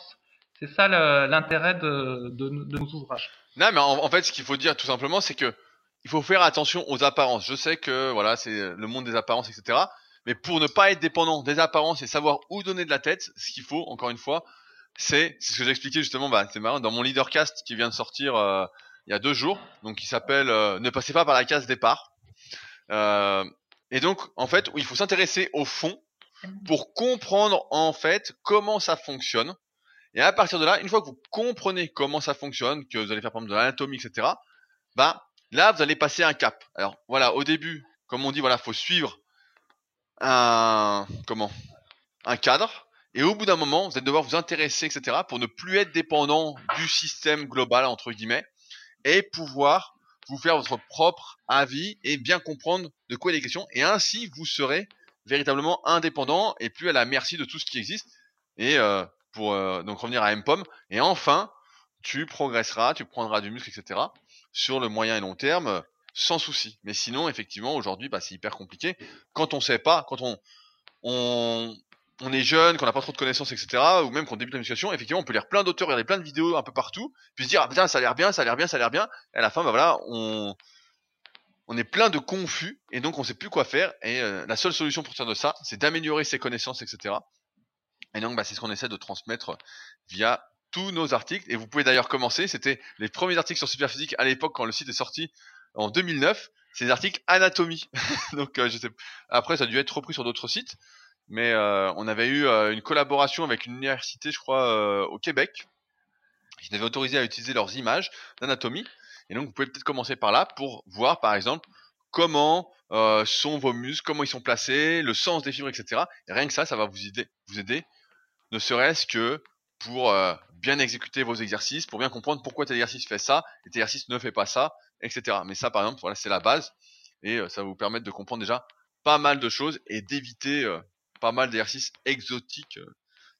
C'est ça l'intérêt de, nos ouvrages. Non, mais en, fait, ce qu'il faut dire tout simplement, c'est que il faut faire attention aux apparences. Je sais que voilà, c'est le monde des apparences, etc. Mais pour ne pas être dépendant des apparences et savoir où donner de la tête, ce qu'il faut, encore une fois, c'est ce que j'expliquais justement. Bah, c'est marrant dans mon leadercast qui vient de sortir euh, il y a deux jours, donc qui s'appelle euh, Ne passez pas par la case départ. Euh, Et donc, en fait, il faut s'intéresser au fond pour comprendre en fait comment ça fonctionne. Et à partir de là, une fois que vous comprenez comment ça fonctionne, que vous allez faire par exemple de l'anatomie, etc., bah là, vous allez passer un cap. Alors voilà, au début, comme on dit, voilà, faut suivre un comment un cadre. Et au bout d'un moment, vous allez devoir vous intéresser, etc., pour ne plus être dépendant du système global entre guillemets et pouvoir vous faire votre propre avis et bien comprendre de quoi il est question. Et ainsi, vous serez véritablement indépendant et plus à la merci de tout ce qui existe. Et euh, pour euh, donc revenir à MPOM. Et enfin, tu progresseras, tu prendras du muscle, etc. sur le moyen et long terme sans souci. Mais sinon, effectivement, aujourd'hui, bah, c'est hyper compliqué. Quand on sait pas, quand on, on, on est jeune, qu'on n'a pas trop de connaissances, etc., ou même qu'on débute la musculation, effectivement, on peut lire plein d'auteurs, regarder plein de vidéos un peu partout, puis se dire, ah putain, ça a l'air bien, ça a l'air bien, ça a l'air bien. Et à la fin, bah voilà, on, on est plein de confus, et donc on sait plus quoi faire. Et euh, la seule solution pour sortir de ça, c'est d'améliorer ses connaissances, etc. Et donc, bah, c'est ce qu'on essaie de transmettre via tous nos articles. Et vous pouvez d'ailleurs commencer. C'était les premiers articles sur Superphysique à l'époque quand le site est sorti en 2009. C'est des articles anatomie. donc, euh. Après, ça a dû être repris sur d'autres sites. Mais euh, on avait eu euh, une collaboration avec une université, je crois, au Québec, qui avait autorisé à utiliser leurs images d'anatomie. Et donc, vous pouvez peut-être commencer par là pour voir, par exemple, comment sont vos muscles, comment ils sont placés, le sens des fibres, etc. Et rien que ça, ça va vous aider, vous aider ne serait-ce que pour euh, bien exécuter vos exercices, pour bien comprendre pourquoi tel exercice fait ça et tel exercice ne fait pas ça, etc. Mais ça, par exemple, voilà, c'est la base et euh, ça va vous permettre de comprendre déjà pas mal de choses et d'éviter euh, pas mal d'exercices exotiques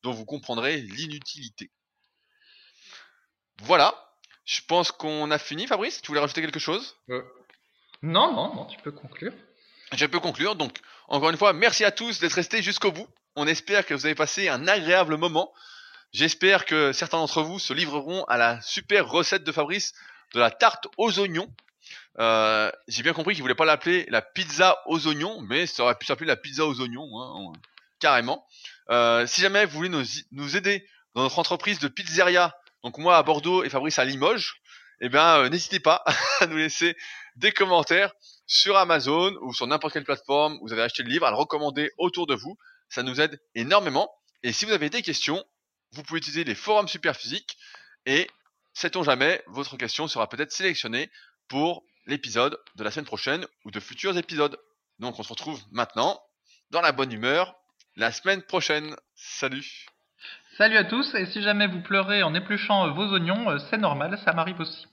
dont vous comprendrez l'inutilité. Voilà, je pense qu'on a fini, Fabrice. Tu voulais rajouter quelque chose? Non, non, non, tu peux conclure. Je peux conclure. Donc, encore une fois, merci à tous d'être restés jusqu'au bout. On espère que vous avez passé un agréable moment. J'espère que certains d'entre vous se livreront à la super recette de Fabrice de la tarte aux oignons. Euh, j'ai bien compris qu'il voulait pas l'appeler la pizza aux oignons, mais ça aurait pu s'appeler la pizza aux oignons, hein, carrément. Euh, si jamais vous voulez nous, aider dans notre entreprise de pizzeria, donc moi à Bordeaux et Fabrice à Limoges, eh bien euh, n'hésitez pas à nous laisser des commentaires sur Amazon ou sur n'importe quelle plateforme où vous avez acheté le livre, à le recommander autour de vous ça nous aide énormément. Et si vous avez des questions, vous pouvez utiliser les forums Superphysique et sait-on jamais, votre question sera peut-être sélectionnée pour l'épisode de la semaine prochaine ou de futurs épisodes. Donc on se retrouve maintenant dans la bonne humeur la semaine prochaine. Salut Salut à tous, et si jamais vous pleurez en épluchant vos oignons, euh, c'est normal, ça m'arrive aussi.